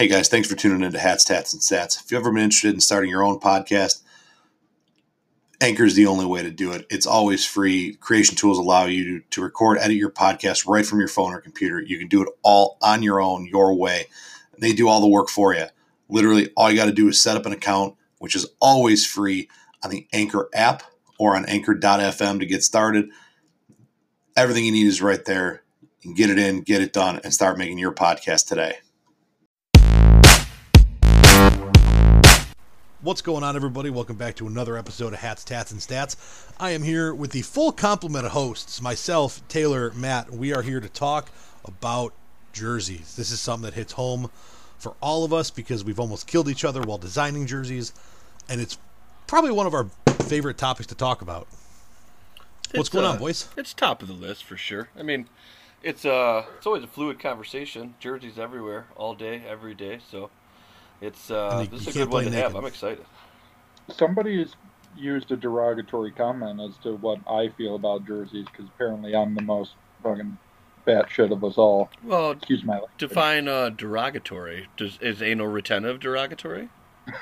Hey guys, thanks for tuning into Hats, Tats, and Stats. If you've ever been interested in starting your own podcast, Anchor is the only way to do it. It's always free. Creation tools allow you to, to record, edit your podcast right from your phone or computer. You can do it all on your own, your way. They do all the work for you. Literally, all you got to do is set up an account, which is always free on the Anchor app or on anchor.fm to get started. Everything you need is right there. You get it in, get it done, and start making your podcast today. What's going on, everybody? Welcome back to another episode of Hats, Tats, and Stats. I am here with the full complement of hosts myself, Taylor, Matt. We are here to talk about jerseys. This is something that hits home for all of us because we've almost killed each other while designing jerseys, and it's probably one of our favorite topics to talk about. What's going uh, on, boys? It's top of the list for sure. I mean, it's uh, it's always a fluid conversation. Jerseys everywhere, all day, every day. So it's uh, And this is a good one play to have. naked. I'm excited. Somebody has used a derogatory comment as to what I feel about jerseys because apparently I'm the most fucking batshit of us all. Well, Excuse my language. define uh, derogatory. Does is anal retentive derogatory?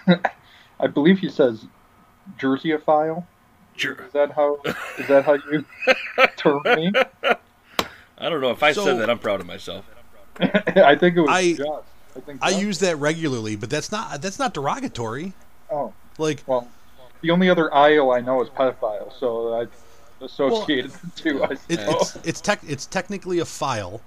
I believe he says jerseyophile. Sure. Is that how? Is that how you term me? I don't know if I So- said that. I'm proud of myself. I think it was I- just. I think I use that regularly, but that's not that's not derogatory. Oh Like, well, the only other IO I know is pedophile, so I associated the two. I It, it's it's tech it's technically a file,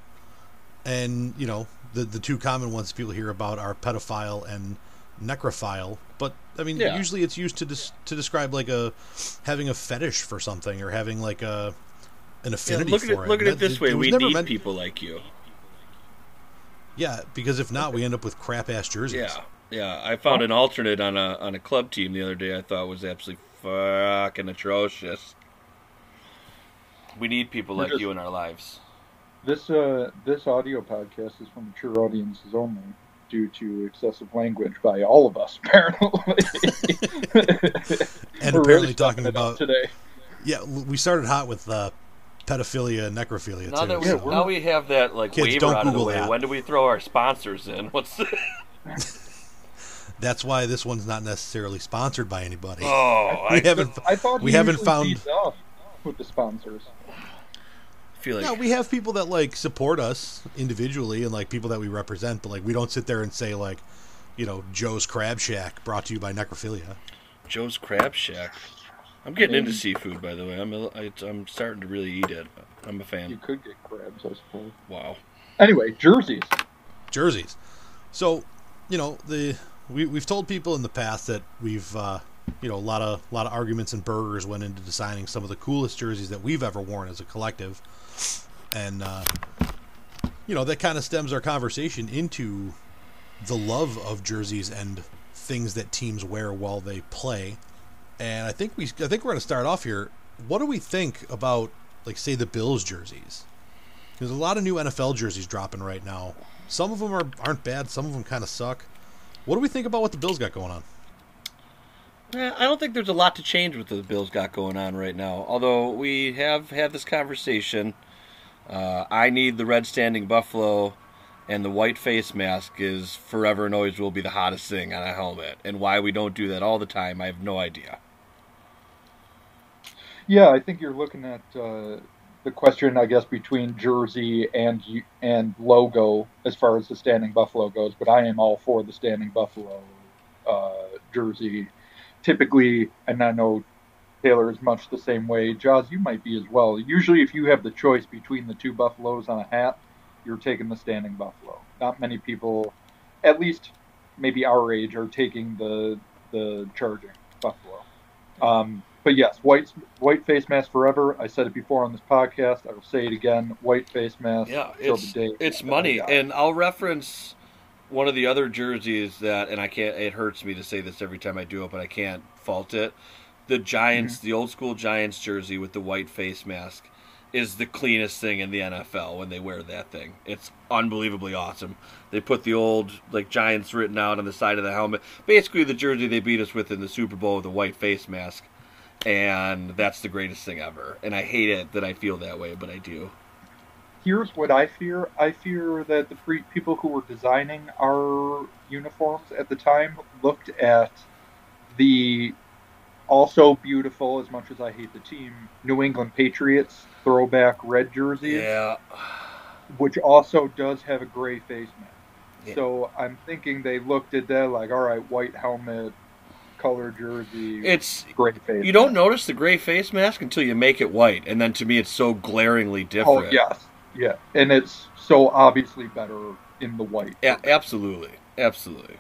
and you know the the two common ones people hear about are pedophile and necrophile. But I mean, Yeah. usually it's used to dis- to describe like a having a fetish for something or having like a an Yeah, affinity look at for it. it. Look at it this way: we never need meant- people like you. Yeah, because if not, we end up with crap ass jerseys. Yeah, yeah. I found an alternate on a on a club team the other day. I thought was absolutely fucking atrocious. We need people We're like just- you in our lives. This uh this audio podcast is for mature audiences only due to excessive language by all of us apparently. And We're apparently really talking stepping it up about today. yeah, we started hot with uh, pedophilia and necrophilia Now too. that we, so- now we have that like Kids, waiver don't out of the Google way. that. When do we throw our sponsors in? What's the... That's why this one's not necessarily sponsored by anybody. oh? we I haven't I thought we haven't usually found leads off with the sponsors. feel like Yeah, we have people that like support us individually and like people that we represent, but like we don't sit there and say like, you know, Joe's Crab Shack brought to you by necrophilia. Joe's Crab Shack. I'm getting Mm. into seafood, by the way. I'm a, I, I'm starting to really eat it. I'm a fan. You could get crabs, I suppose. Wow. Anyway, jerseys. Jerseys. So, you know, the we we've told people in the past that we've uh you know, a lot of a lot of arguments and burgers went into designing some of the coolest jerseys that we've ever worn as a collective. And uh you know, that kind of stems our conversation into the love of jerseys and things that teams wear while they play. And I think we I think we're going to start off here. What do we think about like say the Bills jerseys? There's a lot of new NFL jerseys dropping right now. Some of them are aren't bad, some of them kind of suck. What do we think about what the Bills got going on? Eh, I don't think there's a lot to change with the Bills got going on right now. Although we have had this conversation. Uh, I need the red standing buffalo, and the white face mask is forever and always will be the hottest thing on a helmet. And why we don't do that all the time, I have no idea. Yeah, I think you're looking at uh, the question, I guess, between jersey and and logo as far as the standing buffalo goes. But I am all for the standing buffalo uh, jersey. Typically, and I know Taylor is much the same way. Jaws, you might be as well. Usually, if you have the choice between the two buffaloes on a hat, you're taking the standing buffalo. Not many people, at least maybe our age, are taking the the charging buffalo. Um, but yes, white white face mask forever. I said it before on this podcast. I will say it again. White face mask. Yeah, till it's the day it's money, and I'll reference one of the other jerseys that, and I can't. It hurts me to say this every time I do it, but I can't fault it. The Giants, Mm-hmm. the old school Giants jersey with the white face mask, is the cleanest thing in the NFL when they wear that thing. It's unbelievably awesome. They put the old like Giants written out on the side of the helmet, basically the jersey they beat us with in the Super Bowl with the white face mask, and that's the greatest thing ever. And I hate it that I feel that way, but I do. here's what I fear. I fear that the pre- people who were designing our uniforms at the time looked at the also beautiful, as much as I hate the team, New England Patriots throwback red jersey, Yeah. which also does have a gray face mask. Yeah. So I'm thinking they looked at that like, all right, white helmet, color jersey, It's gray face. you don't notice the gray face mask until you make it white, and then to me it's so glaringly oh, different. Oh yes, yeah, and it's so obviously better in the white. Yeah, absolutely, absolutely.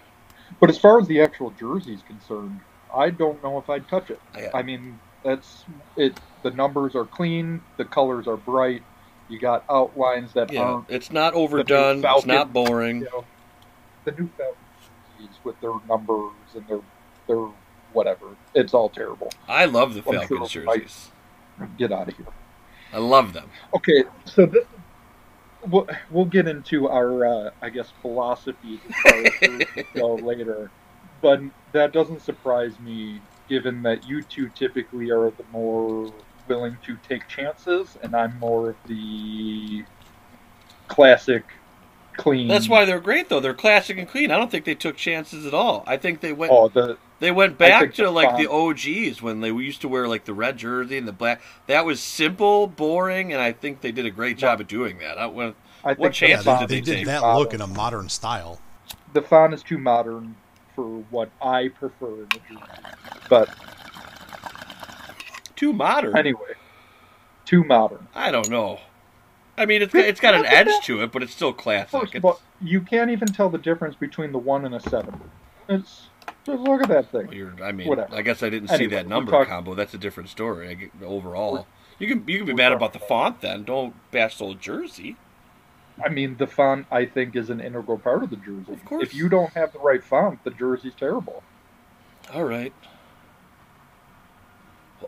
But as far as the actual jersey is concerned, I don't know if I'd touch it. Yeah. I mean, that's it. The numbers are clean. The colors are bright. You got outlines that Yeah, aren't. it's not overdone. It's not boring. You know, the new Falcon jerseys with their numbers and their their whatever. It's all terrible. I love the Falcons sure jerseys. Get out of here. I love them. Okay, so this we'll, we'll get into our uh, I guess philosophies as far as jerseys go later, but that doesn't surprise me given that you two typically are the more willing to take chances, and I'm more of the classic, clean. That's why they're great, though. They're classic and clean. I don't think they took chances at all. I think they went Oh, the they went back to the like the OGs when they used to wear like the red jersey and the black. That was simple, boring, and I think they did a great job of doing that. I, when, I think What the chances they, font did they they did take? that look in a modern style. The font is too modern for what I prefer in the but too modern. anyway, too modern. I don't know. I mean, it's got, it's got an edge to it, but it's still classic. First of It's, all, you can't even tell the difference between the one and a seven. It's just look at that thing. Well, you're, I mean, Whatever. I guess I didn't see that number talking- combo. That's a different story. I get, overall, you can you can be mad about the font then. Don't bash the old jersey. I mean, the font I think is an integral part of the jersey. Of course. If you don't have the right font, the jersey's terrible. All right,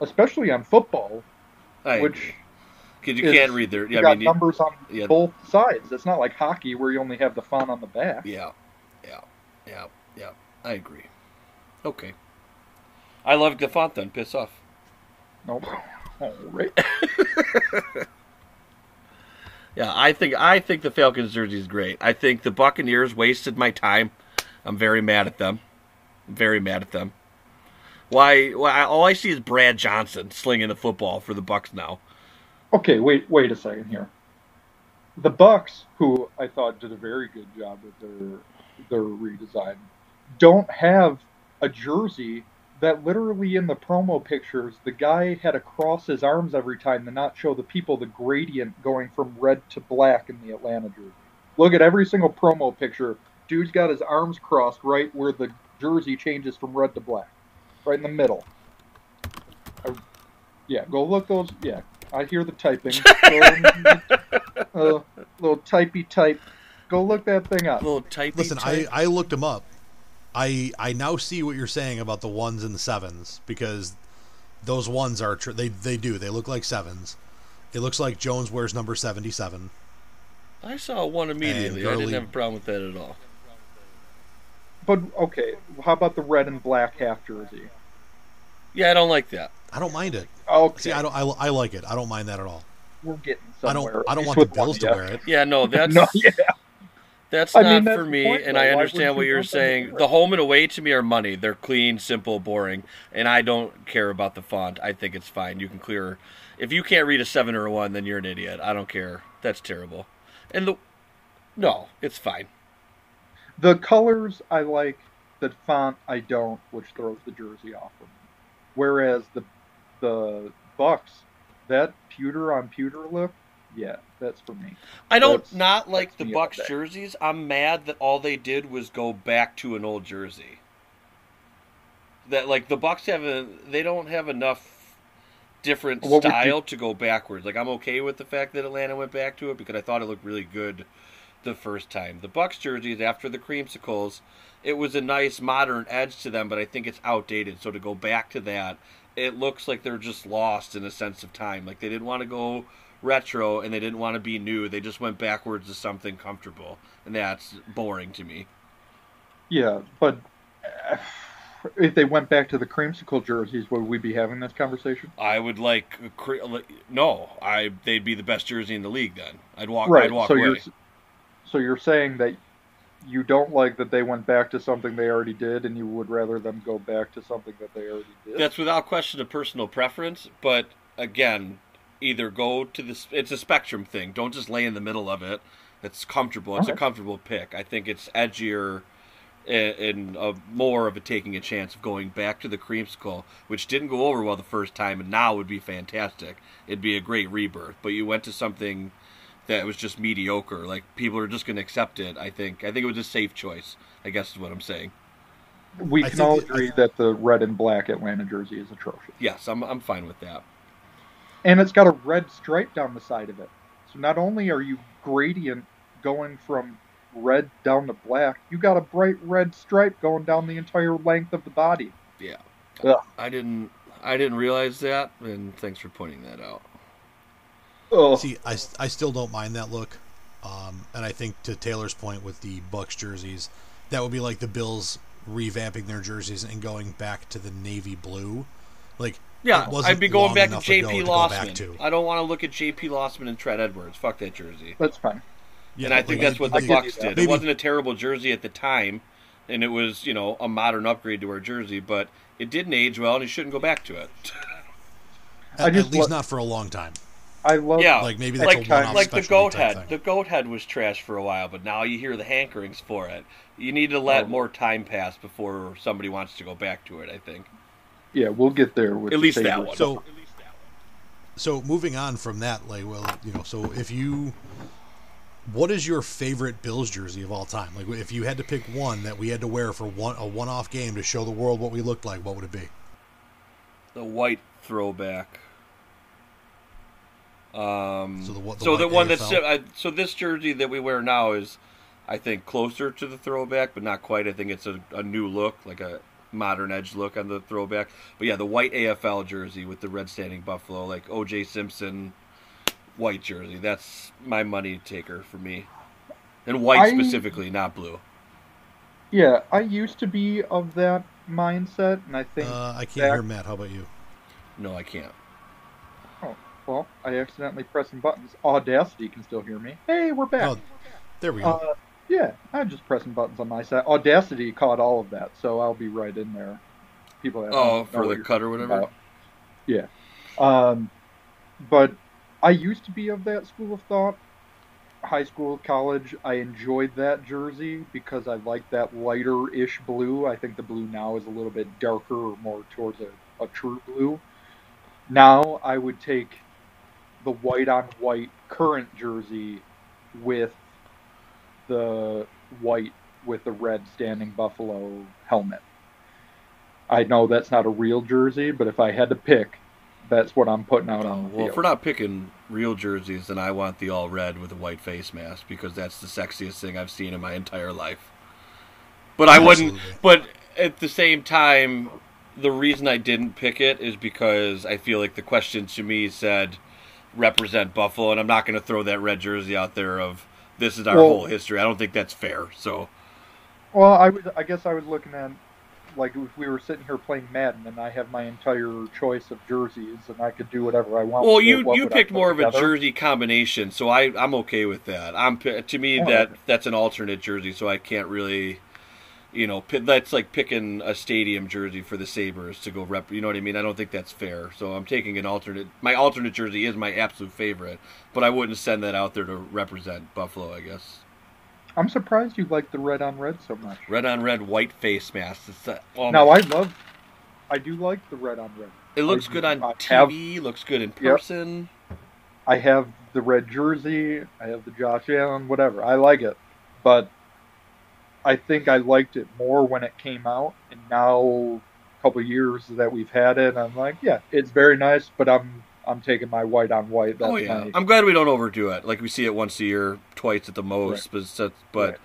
Especially on football, I which because you is- can't read their. you Yeah, I got mean, you- numbers on yeah. both sides. It's not like hockey where you only have the font on the back. yeah, yeah, yeah, yeah. I agree. Okay, I love the font. Then piss off. Nope. All right. Yeah, I think I think the Falcons jersey is great. I think the Buccaneers wasted my time. I'm very mad at them. I'm very mad at them. Why? Why? All I see is Brad Johnson slinging the football for the Bucs now. Okay, wait, wait a second here. The Bucs, who I thought did a very good job with their their redesign, don't have a jersey that literally in the promo pictures the guy had to cross his arms every time to not show the people the gradient going from red to black in the Atlanta jersey. Look at every single promo picture. Dude's got his arms crossed right where the jersey changes from red to black, right in the middle. I- yeah, go look those. Yeah, I hear the typing. Go, uh, little typey type. Go look that thing up. little typey. Listen, type. I, I looked them up. I I now see what you're saying about the ones and the sevens because those ones are tr- they they do they look like sevens. It looks like Jones wears number seventy seven. I saw one immediately. I didn't have a problem with that at all. But okay, how about the red and black half jersey? Yeah, I don't like that. I don't mind it. Okay, See, I don't I, I like it. I don't mind that at all. we're getting somewhere. I don't I don't want the with one Bills to ya. wear it. Yeah, no, that's No, yeah. That's I not mean, that's for me. point, and though. I understand what you you're want them to saying. The home and away to me are money. They're clean, simple, boring, and I don't care about the font. I think it's fine. You can clear. If you can't read a seven or a one, then you're an idiot. I don't care. That's terrible. And the no, it's fine. The colors I like, the font I don't, which throws the jersey off of me. Whereas the the Bucs, that pewter on pewter look, yeah, that's for me. I don't That's- not like the Bucs jerseys. I'm mad that all they did was go back to an old jersey. That like the Bucs have a they don't have enough different What would you- style to go backwards. Like I'm okay with the fact that Atlanta went back to it because I thought it looked really good the first time. The Bucs jerseys after the creamsicles, it was a nice modern edge to them, but I think it's outdated. So to go back to that, it looks like they're just lost in a sense of time. Like they didn't want to go retro and they didn't want to be new. They just went backwards to something comfortable, and that's boring to me. Yeah, but uh, if they went back to the creamsicle jerseys, would we be having this conversation? I would like- no. I they'd be the best jersey in the league. Then I'd walk. right. I'd walk so away. you're so you're saying that you don't like that they went back to something they already did, and you would rather them go back to something that they already did. That's without question a personal preference, but again, either go to this. It's a spectrum thing. Don't just lay in the middle of it. It's comfortable. It's a comfortable pick. I think it's edgier and, and uh, more of a taking a chance of going back to the creamsicle, which didn't go over well the first time, and now would be fantastic. It'd be a great rebirth. But you went to something that was just mediocre. Like people are just going to accept it. I think. I think it was a safe choice. I guess is what I'm saying. we I can all agree that the red and black Atlanta jersey is atrocious, Yes, I'm. I'm fine with that. And it's got a red stripe down the side of it. So not only are you gradient going from red down to black, you got a bright red stripe going down the entire length of the body. Yeah. Ugh. I didn't I didn't realize that and thanks for pointing that out. Oh, See, I, I still don't mind that look. Um, and I think to Taylor's point with the Bucs jerseys, that would be like the Bills revamping their jerseys and going back to the navy blue. Like, Yeah, I'd be going back to JP go Losman. to. I don't want to look at JP Losman and Trent Edwards. Fuck that jersey. that's fine. Yeah, and I think like, that's what the give Bucs did. Maybe- It wasn't a terrible jersey at the time, and it was, you know, a modern upgrade to our jersey, but it didn't age well and you shouldn't go back to it. At, I at least wa- not for a long time. I love. Yeah. Like maybe that's like a one-off like the goat head. thing. The goat head was trash for a while, but now you hear the hankerings for it. You need to let Oh. more time pass before somebody wants to go back to it. I think. Yeah, we'll get there with At the least that Sabres. one. So, so moving on from that, like, well, you know, so if you, what is your favorite Bills jersey of all time? Like, if you had to pick one that we had to wear for one a one-off game to show the world what we looked like, what would it be? The white throwback. Um, So the one- the so the one that's uh, so this jersey that we wear now is, I think, closer to the throwback, but not quite. I think it's a, a new look, like a modern edge look on the throwback. But yeah, the white AFL jersey with the red standing buffalo, like O.J. Simpson, white jersey. That's my money taker for me, and white I- specifically, not blue. Yeah, I used to be of that mindset, and I think, Uh, I can't that- hear Matt. How about you? No, I can't. Oh well, I accidentally pressing buttons. Audacity can still hear me. Hey, we're back. Oh, there we go. Uh, yeah, I'm just pressing buttons on my side. Audacity caught all of that, so I'll be right in there. People that Oh, for the cut or whatever. about. Yeah. Um, but I used to be of that school of thought. High school, college, I enjoyed that jersey because I liked that lighter-ish blue. I think the blue now is a little bit darker or more towards a, a true blue. Now I would take the white on white current jersey with the white with the red standing buffalo helmet. I know that's not a real jersey, but if I had to pick, that's what I'm putting out on the Well, if we're not picking real jerseys, then I want the all red with a white face mask because that's the sexiest thing I've seen in my entire life. But I wouldn't. But at the same time, the reason I didn't pick it is because I feel like the question to me said represent Buffalo, and I'm not going to throw that red jersey out there of this is our Well- whole history. I don't think that's fair. So Well, I was. I guess I was looking at like if we were sitting here playing Madden, and I have my entire choice of jerseys, and I could do whatever I want. Well, with you What you picked more of a jersey combination, so I I'm okay with that. I'm to me Oh, that that's an alternate jersey, so I can't really, you know, that's like picking a stadium jersey for the Sabres to go rep. You know what I mean? I don't think that's fair. So I'm taking an alternate. My alternate jersey is my absolute favorite, but I wouldn't send that out there to represent Buffalo. I guess I'm surprised you like the red on red so much. red on red, white face mask. It's that, oh I love. I do like the red on red. it looks I- good on I have- TV. looks good in person. I have the red jersey. I have the Josh Allen, whatever. I like it, but I think I liked it more when it came out, and now a couple years that we've had it, I'm like, yeah, it's very nice, but I'm I'm taking my white on white. That's oh yeah, my, I'm glad we don't overdo it. Like we see it once a year, twice at the most. But but Right.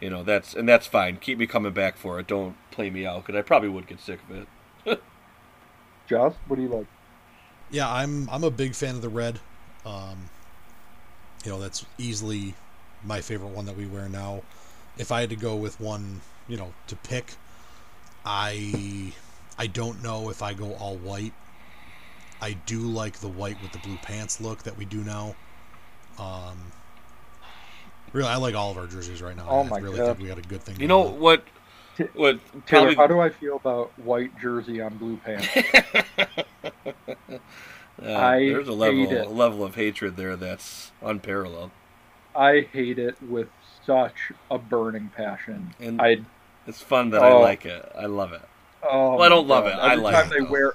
you know that's and that's fine. Keep me coming back for it. Don't play me out because I probably would get sick of it. Josh, what do you like? Yeah, I'm I'm a big fan of the red. Um, you know, that's easily my favorite one that we wear now. If I had to go with one, you know, to pick, I I don't know if I go all white. I do like the white with the blue pants look that we do now. Um, really, I like all of our jerseys right now. Oh I my really God. think we got a good thing. You know on. what? What Taylor, probably how do I feel about white jersey on blue pants? Uh, I there's a level hate it. a level of hatred there that's unparalleled. I hate it with such a burning passion. And I it's fun that I Oh. like it. I love it. oh Well, I don't love God. it. I Every like time it, they though. wear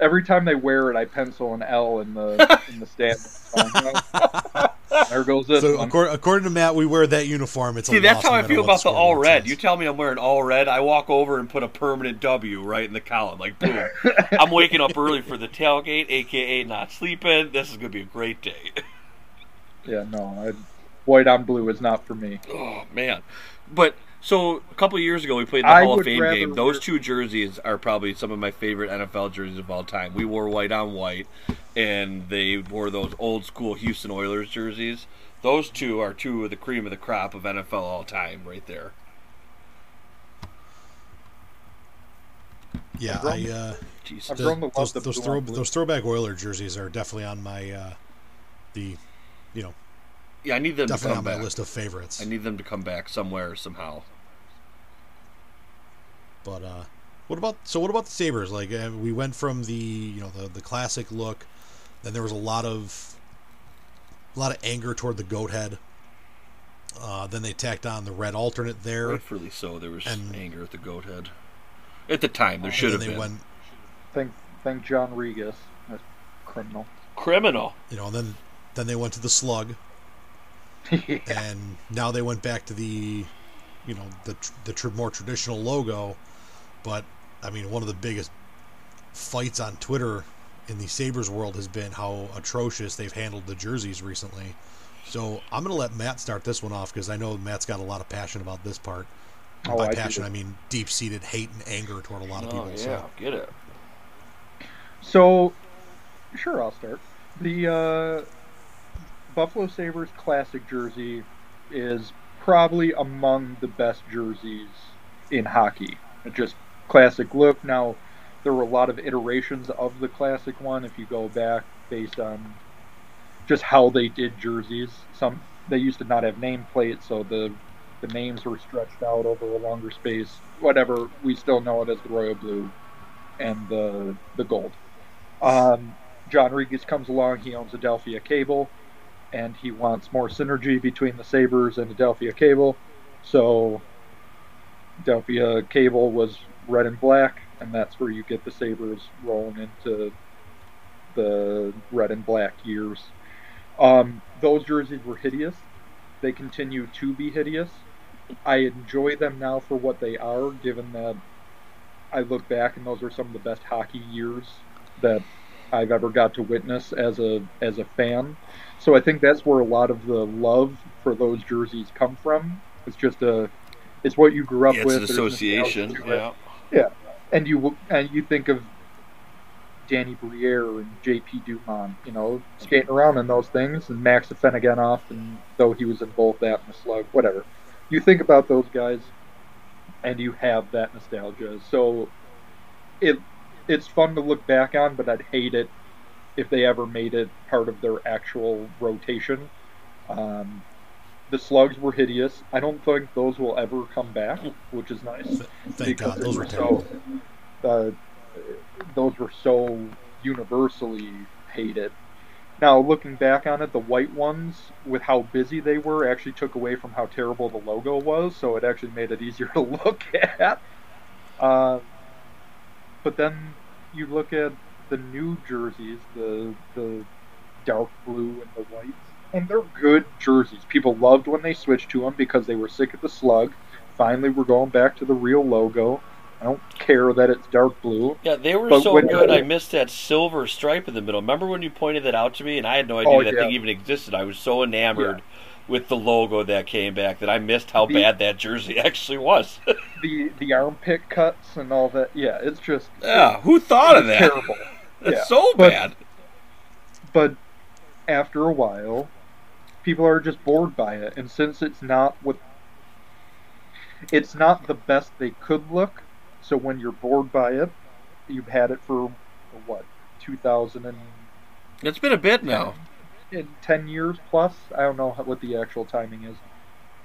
every time they wear it I pencil an L in the in the stand. there goes this So one. according, according to Matt, we wear that uniform. It's a See, that's how I feel about the all red. says. You tell me I'm wearing all red, I walk over and put a permanent W right in the column. Like, boom. I'm waking up early for the tailgate, aka not sleeping. This is going to be a great day. Yeah, no, I, white on blue is not for me. Oh, man. But, so, a couple of years ago, we played the I Hall of Fame game. Those two jerseys are probably some of my favorite NFL jerseys of all time. We wore white on white, and they wore those old school Houston Oilers jerseys. Those two are two of the cream of the crop of NFL all time, right there. Yeah, I've grown- uh, Jesus. The- grown to those those, throw, those throwback Oiler jerseys are definitely on my uh, the you know Yeah, I need them to come on my back. list of favorites. I need them to come back somewhere somehow. But uh, what about so? What about the Sabres? Like uh, we went from the you know the the classic look, then there was a lot of a lot of anger toward the goat head. Uh, then they tacked on the red alternate there. Rightfully so. There was And- anger at the goat head. At the time, there and should then have they been. went Thank thank John Rigas. That's criminal. Criminal. you know and then then they went to the slug yeah. and now they went back to the you know the the tr- more traditional logo but i mean one of the biggest fights on twitter in the sabres world has been how atrocious they've handled the jerseys recently so i'm going to let matt start this one off because i know matt's got a lot of passion about this part Oh, by I passion i mean deep-seated hate and anger toward a lot of people Oh, yeah. so Get it. So, sure, I'll start. The uh, Buffalo Sabres classic jersey is probably among the best jerseys in hockey. It just classic look. Now, there were a lot of iterations of the classic one. If you go back based on just how they did jerseys, some they used to not have nameplates, so the the names were stretched out over a longer space. Whatever, we still know it as the royal blue and the the gold. Um, John Rigas comes along. He owns Adelphia Cable, and he wants more synergy between the Sabres and Adelphia Cable. So, Adelphia Cable was red and black, and that's where you get the Sabres rolling into the red and black years. Um, those jerseys were hideous. They continue to be hideous. I enjoy them now for what they are, given that I look back and those are some of the best hockey years that I've ever got to witness as a as a fan. So I think that's where a lot of the love for those jerseys come from. It's just a it's what you grew up Yeah, it's an association. Yeah. Yeah. And you and you think of Danny Briere and J.P. Dumont, you know, skating around in those things, and Max Afinogenov, and though he was in both that and the Slug, whatever. You think about those guys, and you have that nostalgia. So it it's fun to look back on, but I'd hate it if they ever made it part of their actual rotation. Um, the slugs were hideous. I don't think those will ever come back, which is nice. thank god those were terrible so, uh, those were so universally hated. Now, looking back on it, the white ones, with how busy they were, actually took away from how terrible the logo was, so it actually made it easier to look at. Uh, but then you look at the new jerseys, the the dark blue and the whites, and they're good jerseys. People loved when they switched to them because they were sick of the slug. Finally, we're going back to the real logo. I don't care that it's dark blue. Yeah, they were so good. I missed that silver stripe in the middle. Remember when you pointed that out to me, and I had no idea Oh, that yeah. thing even existed. I was so enamored with the logo that came back that I missed how The- bad that jersey actually was. The the armpit cuts and all that. Yeah, it's just yeah, who thought of that? terrible. It's Yeah, so but- bad. But after a while, people are just bored by it, and since it's not what it's not the best they could look, So when you're bored by it, you've had it for what 2000 and It's been a bit now. In 10 years plus. I don't know what the actual timing is.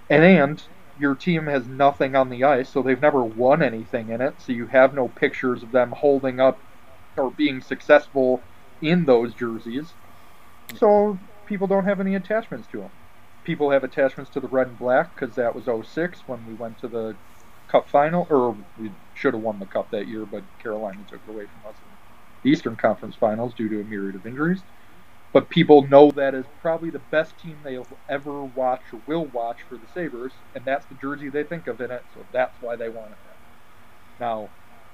And, and your team has nothing on the ice, so they've never won anything in it. So you have no pictures of them holding up or being successful in those jerseys. So people don't have any attachments to them. People have attachments to the red and black because that was 06 when we went to the cup final, or we should have won the cup that year, but Carolina took it away from us in the Eastern Conference Finals due to a myriad of injuries but people know that is probably the best team they'll ever watch or will watch for the Sabres, and that's the jersey they think of in it, so that's why they want it. Now,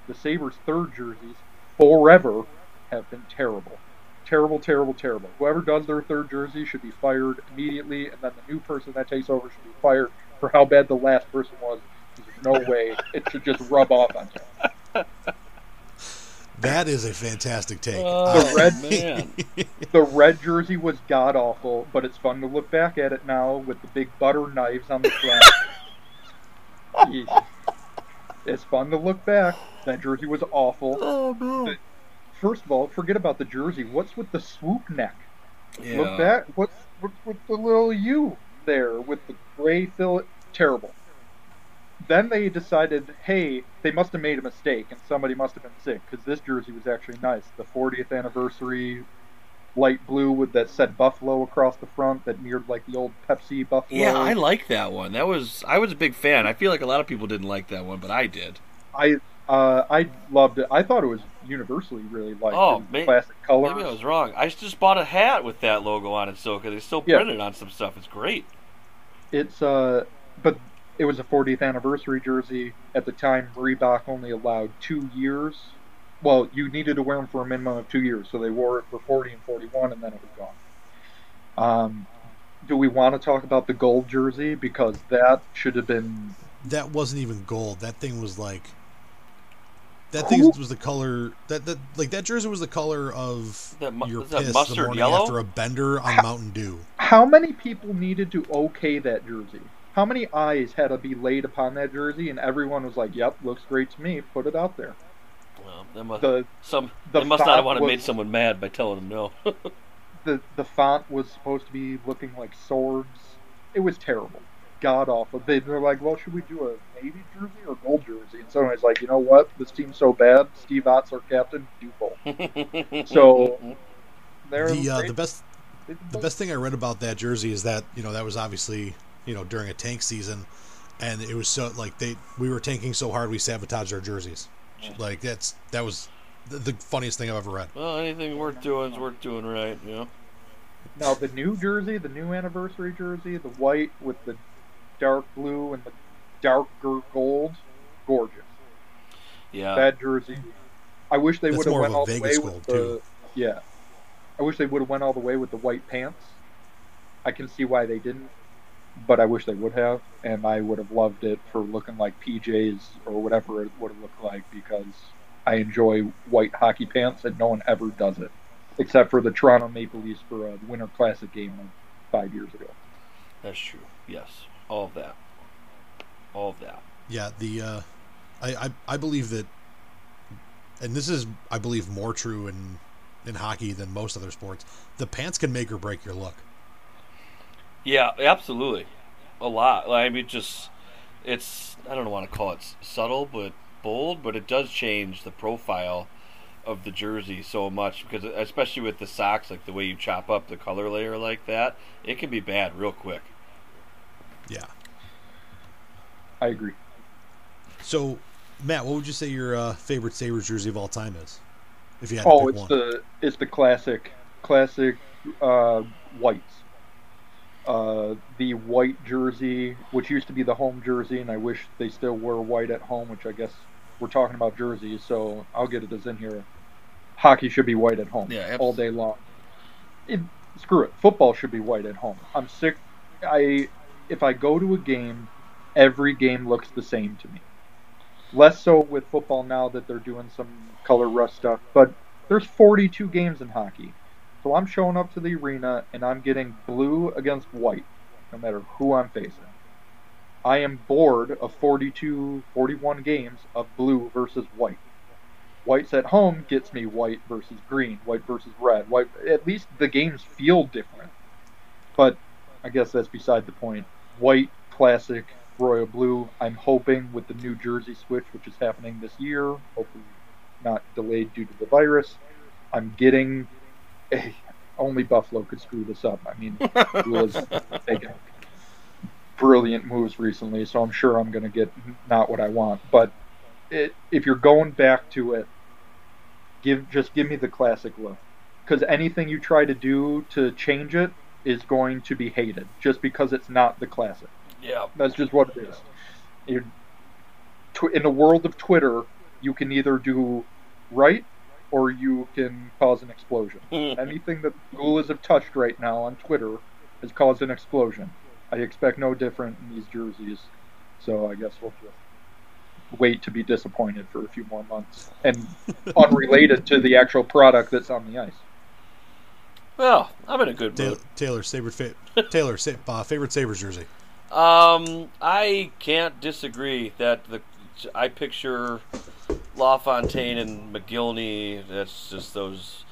the Sabres' third jerseys forever have been terrible. Terrible, terrible, terrible. Whoever does their third jersey should be fired immediately, and then the new person that takes over should be fired for how bad the last person was. There's no way it should just rub off on them. That is a fantastic take. Oh, The uh, red- man. The red jersey was god awful, but it's fun to look back at it now with the big butter knives on the front. It's fun to look back. That jersey was awful. oh no. First of all, forget about the jersey. What's with the swoop neck? Yeah. Look back. What's what's with the little U there with the gray fillet? Terrible. Then they decided, hey, they must have made a mistake and somebody must have been sick because this jersey was actually nice. The 40th anniversary light blue with that said buffalo across the front that mirrored like the old Pepsi buffalo. Yeah, I like that one. That was I was a big fan. I feel like a lot of people didn't like that one, but I did. I uh, I loved it. I thought it was universally really liked. Oh, classic colors. Maybe I was wrong. I just bought a hat with that logo on it, so because it's still Yeah. printed on some stuff. It's great. It's uh, but it was a 40th anniversary jersey. At the time, Reebok only allowed two years. Well, you needed to wear them for a minimum of two years, so they wore it for 40 and 41, and then it was gone. Um, do we want to talk about the gold jersey because that should have been that wasn't even gold. That thing was like that thing Who- was the color that that like that jersey was the color of That mu- your piss the morning yellow? after a bender on Mountain Dew. how many people needed to okay that jersey? How many eyes had to be laid upon that jersey, and everyone was like, "Yep, looks great to me. Put it out there." Well, that must, The some the they must not have font wanted was- made someone mad by telling them no. the the font was supposed to be looking like swords. It was terrible, god awful. They were like, "Well, should we do a navy jersey or gold jersey?" And somebody's like, "You know what? This team's so bad. Steve Ott's our captain. Do both." So they're The uh, the best the best thing I read about that jersey is that you know that was obviously you know during a tank season, and it was so like they we were tanking so hard we sabotaged our jerseys. Like that's that was the, the funniest thing I've ever read. well, anything worth doing is worth doing right. You know. Now the new jersey, the new anniversary jersey, the white with the dark blue and the darker gold, gorgeous. Yeah. That jersey. I wish they would have went of a all the way gold, with the too. yeah. I wish they would have went all the way with the white pants. I can see why they didn't, but I wish they would have, and I would have loved it for looking like PJs or whatever it would have looked like because I enjoy white hockey pants and no one ever does it, except for the Toronto Maple Leafs for a Winter Classic game like five years ago. That's true. Yes. All of that. All of that. Yeah, the uh, I, I I believe that, and this is I believe more true in in hockey than most other sports. The pants can make or break your look. Yeah, absolutely. A lot. Like, I mean, just it's I don't want to call it subtle, but bold, but it does change the profile of the jersey so much because especially with the socks, like the way you chop up the color layer like that, it can be bad real quick. Yeah. I agree. So, Matt, what would you say your uh, favorite Sabres jersey of all time is? If you had to Oh, pick it's one. the it's the classic classic uh, whites. Uh, the white jersey, which used to be the home jersey, and I wish they still were white at home. Which I guess we're talking about jerseys, so I'll get it as in here. Hockey should be white at home Yeah, all day long. It, screw it. Football should be white at home. I'm sick. I if I go to a game, every game looks the same to me. Less so with football now that they're doing some color rust stuff, but there's 42 games in hockey. So I'm showing up to the arena and I'm getting blue against white, no matter who I'm facing. I am bored of 42, 41 games of blue versus white. Whites at home gets me white versus green, white versus red. White. At least the games feel different. But I guess that's beside the point. White, classic, royal blue. I'm hoping with the New Jersey switch, which is happening this year, hopefully not delayed due to the virus. I'm getting. only Buffalo could screw this up. I mean, he was taken brilliant moves recently, so I'm sure I'm going to get not what I want. But it, if you're going back to it, give just give me the classic look, because anything you try to do to change it is going to be hated, just because it's not the classic. Yeah, that's just what it is. You're, in the world of Twitter, you can either do right or you can cause an explosion. Anything that ghouls have touched right now on Twitter has caused an explosion. I expect no different in these jerseys, so I guess we'll just wait to be disappointed for a few more months, and unrelated to the actual product that's on the ice. Well, I'm in a good Taylor, mood. Taylor, Saber, fa- Taylor, sa- uh, favorite Sabres jersey. Um, I can't disagree that the I picture LaFontaine and Mogilny. That's just those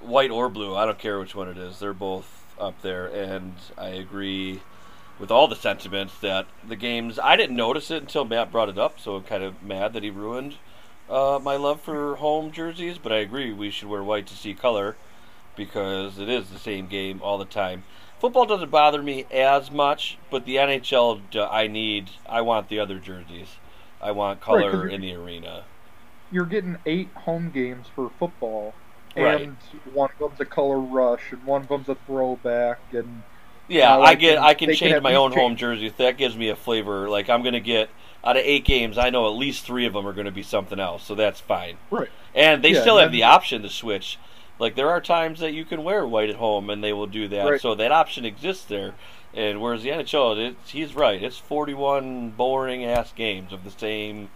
white or blue. I don't care which one it is. They're both up there, and I agree with all the sentiments that the games. I didn't notice it until Matt brought it up, so I'm kind of mad that he ruined uh, my love for home jerseys. But I agree, we should wear white to see color because it is the same game all the time. Football doesn't bother me as much, but the NHL, I need, I want the other jerseys. I want color right, in the arena. You're getting eight home games for football, and right. one of them's a color rush, and one of them's a throwback, and yeah, you know, I get, I can change can my own change. home jersey. That gives me a flavor. Like I'm gonna get out of eight games, I know at least three of them are gonna be something else, so that's fine. Right. And they yeah, still have the option to switch. Like there are times that you can wear white at home, and they will do that. Right. So that option exists there. And whereas the NHL, he's right. It's 41 boring ass games of the same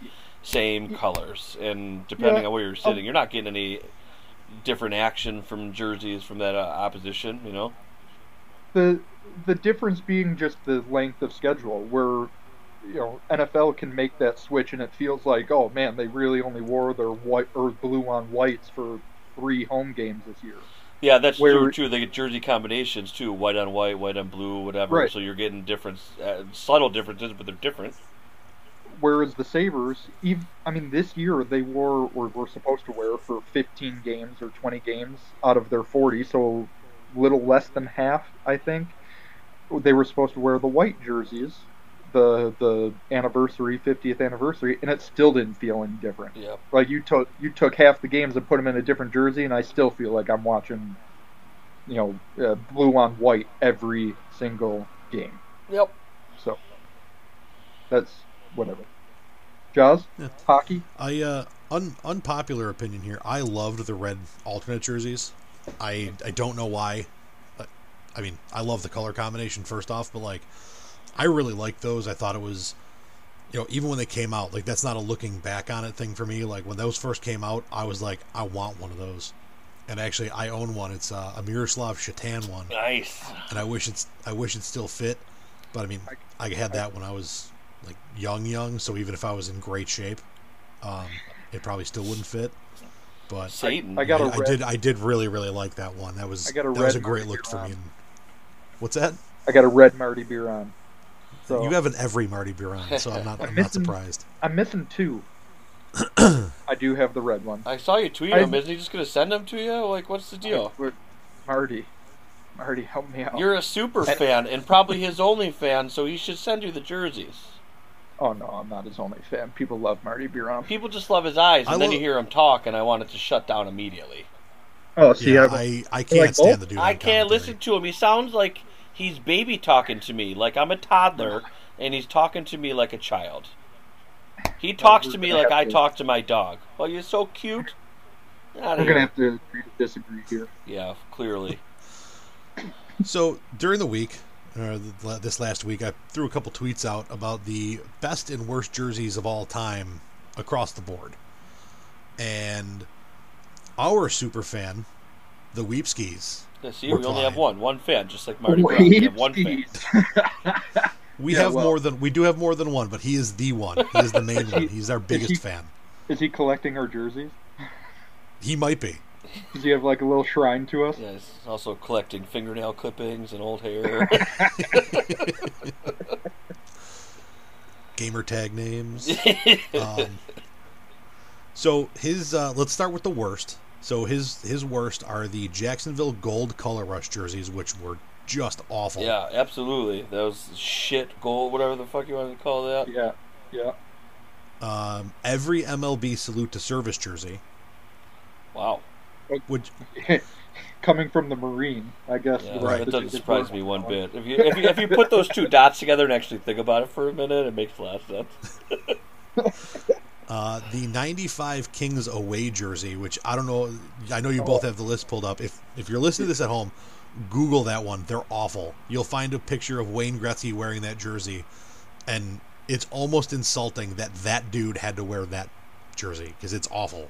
same colors, and depending yeah. on where you're sitting, you're not getting any different action from jerseys from that uh, opposition. You know. The the difference being just the length of schedule, where you know NFL can make that switch, and it feels like, oh man, they really only wore their white or blue on whites for three home games this year. Yeah, that's Where, true too. They get jersey combinations too, white on white, white on blue, whatever. Right. So you're getting different, uh, subtle differences, but they're different. Whereas the Sabres, even, I mean, this year they wore or were supposed to wear for 15 games or 20 games out of their 40, so little less than half, I think. They were supposed to wear the white jerseys, the the anniversary 50th anniversary and it still didn't feel any different. Yeah like you took you took half the games and put them in a different jersey and i still feel like i'm watching you know uh, blue on white every single game. Yep. So that's whatever jaws yeah. hockey i uh un, unpopular opinion here i loved the red alternate jerseys i i don't know why i mean i love the color combination first off but like I really liked those. I thought it was, you know, even when they came out, like that's not a looking back on it thing for me. Like when those first came out, I was like, I want one of those. And actually, I own one. It's uh, a Miroslav Šatan one. Nice. And I wish it's I wish it still fit, but I mean, I had that when I was like young, young. So even if I was in great shape, um, it probably still wouldn't fit. But Satan. I, I got I, I did I did really really like that one. That was that was a great look for me. What's that? I got a red Marty Biron. So you have an every Marty Biron, so I'm not. I'm, I'm missing, not surprised. I'm missing two. I do have the red one. I saw you tweet I, him. Isn't he just going to send them to you? Like, what's the deal? Marty, Marty, help me out. You're a super and, fan, and probably his only fan, so he should send you the jerseys. Oh no, I'm not his only fan. People love Marty Biron. People just love his eyes, and I then you hear him talk, and I want it to shut down immediately. Oh, see, yeah, I, I can't like stand the dude. I can't listen to him. He sounds like he's baby talking to me like I'm a toddler, and he's talking to me like a child. He talks to me like I to... talk to my dog. Well, you're so cute. Not We're gonna have to agree to disagree here. Yeah, clearly. so during the week, uh, this last week, I threw a couple tweets out about the best and worst jerseys of all time across the board, and our super fan, the Weepskis, See, we only have one, one fan, just like Marty Biron. We have one fan. We Yeah, have well- more than we do have more than one, but he is the one. He is the main one. He's our biggest he- fan. Is he collecting our jerseys? He might be. Does he have like a little shrine to us? Yeah, also collecting fingernail clippings and old hair. Gamer tag names. um, so his uh, let's start with the worst. So his his worst are the Jacksonville Gold Color Rush jerseys, which were just awful. yeah, absolutely. That was shit gold, whatever the fuck you want to call that. Yeah, yeah. Um, every MLB salute to service jersey, Wow. Which Coming from the Marine, I guess. Yeah, the right that doesn't surprise me one that bit. If you, if you if you put those two dots together and actually think about it for a minute, it makes a lot of sense. uh, the '95 Kings away jersey, which I don't know. I know you both have the list pulled up. If if you're listening to this at home, Google that one. They're awful. You'll find a picture of Wayne Gretzky wearing that jersey, and it's almost insulting that that dude had to wear that jersey because it's awful.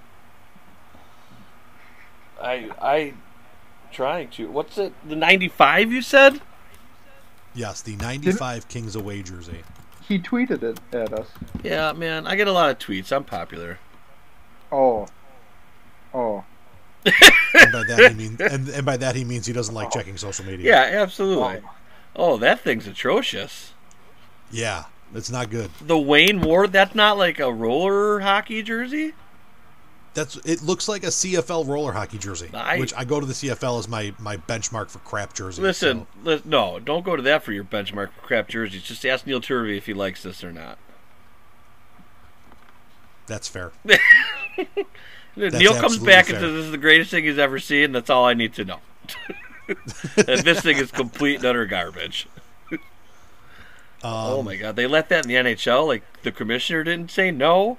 I I trying to. What's it? The ninety five you said? Yes, the '95 Kings away jersey. He tweeted it at us. Yeah, man. I get a lot of tweets. I'm popular. Oh. Oh. And by that he means, and, and by that he means he doesn't like oh. checking social media. Yeah, absolutely. Oh. oh, that thing's atrocious. yeah, it's not good. The Wayne Ward. That's not like a roller hockey jersey. That's it. Looks like a CFL roller hockey jersey, I- which I go to the CFL as my my benchmark for crap jerseys. Listen, so- li- no, don't go to that for your benchmark for crap jerseys. Just ask Neil Turvey if he likes this or not. that's fair. Neil comes back fair. and says this is the greatest thing he's ever seen. That's all I need to know. and this thing is complete and utter garbage. oh Um, my god, they let that in the NHL? Like the commissioner didn't say no?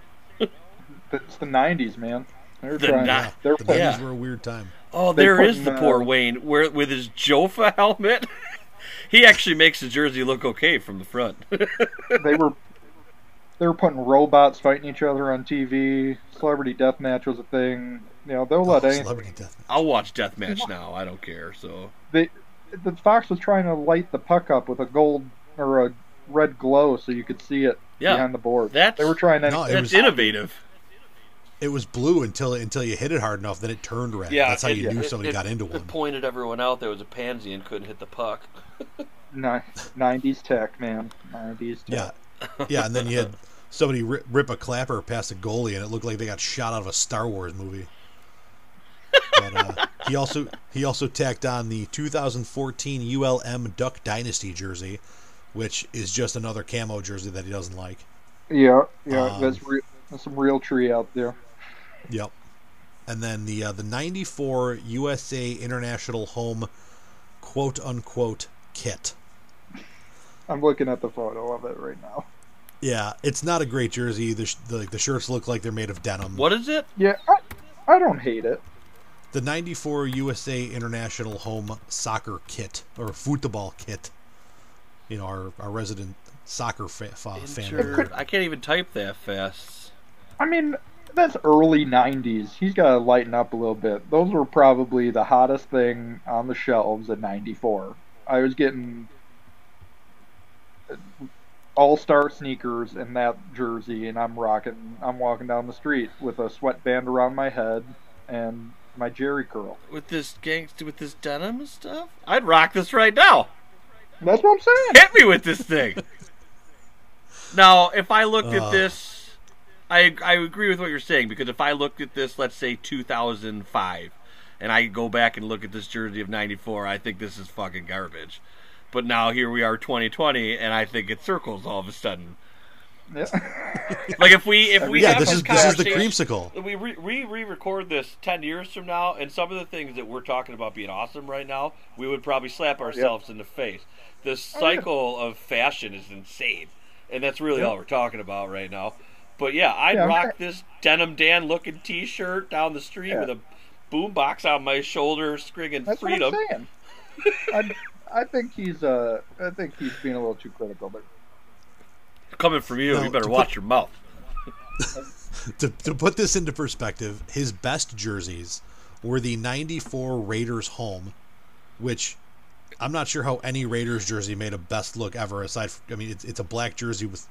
It's the 90s, man. They're The trying. ni- they're The putting, nineties Yeah. were a weird time. Oh, They there put is the in, poor uh, Wayne where with his Jofa helmet. he actually makes the jersey look okay from the front. they were they were putting robots fighting each other on TV. Celebrity deathmatch was a thing. You know, they'll let Oh, anything. celebrity death. I'll watch deathmatch now. I don't care. So They, the Fox was trying to light the puck up with a gold or a red glow so you could see it Yeah. behind the board. That's- they were trying to. No, it that's was- innovative. It was blue until until you hit it hard enough, then it turned red. Yeah, that's how it- you knew it- somebody it- got into It one. pointed everyone out there was a pansy and couldn't hit the puck. Ni- 90s tech, man. 90s tech. Yeah, yeah, and then you had somebody rip, rip a clapper past a goalie, and it looked like they got shot out of a Star Wars movie. But uh, he also he also tacked on the 2014 ULM Duck Dynasty jersey, which is just another camo jersey that he doesn't like. Yeah, yeah. Um, that's, re- that's some real tree out there. Yep. And then the uh, the '94 USA International Home quote unquote kit. I'm looking at the photo of it right now. Yeah, it's not a great jersey. The sh- the, the shirts look like they're made of denim. What is it? Yeah, I, I don't hate it. The '94 USA International Home Soccer Kit or football kit. You know, our, our resident soccer fa- fa- fan. Inter- I can't even type that fast. I mean, that's early 90s. He's got to lighten up a little bit. Those were probably the hottest thing on the shelves in 94. I was getting all star sneakers in that jersey, and I'm rocking, I'm walking down the street with a sweatband around my head and my Jerry curl. With this gangster, with this denim and stuff, I'd rock this right now. That's what I'm saying. Hit me with this thing. now, if I looked Uh. at this, I I agree with what you're saying because if I looked at this, let's say 2005, and I go back and look at this jersey of '94, I think this is fucking garbage. But now here we are, 2020, and I think it circles all of a sudden. Yeah. Like if we if we Yeah, have this is this is the conversation- creamsicle. we re re re record this ten years from now, and some of the things that we're talking about being awesome right now, we would probably slap oh, ourselves in the face. This Oh, yeah. cycle of fashion is insane, and that's really Yeah. all we're talking about right now. But yeah, I'd Yeah, rock not- this denim Dan looking T-shirt down the street Yeah. with a boombox on my shoulder, screaming That's freedom. what I'm saying. I, I think he's uh, I think he's being a little too critical but Coming from you, No, you better watch put- your mouth. To, to put this into perspective, his best jerseys were the 94 Raiders home, which I'm not sure how any Raiders jersey made a best look ever. Aside, from, I mean, it's, it's a black jersey with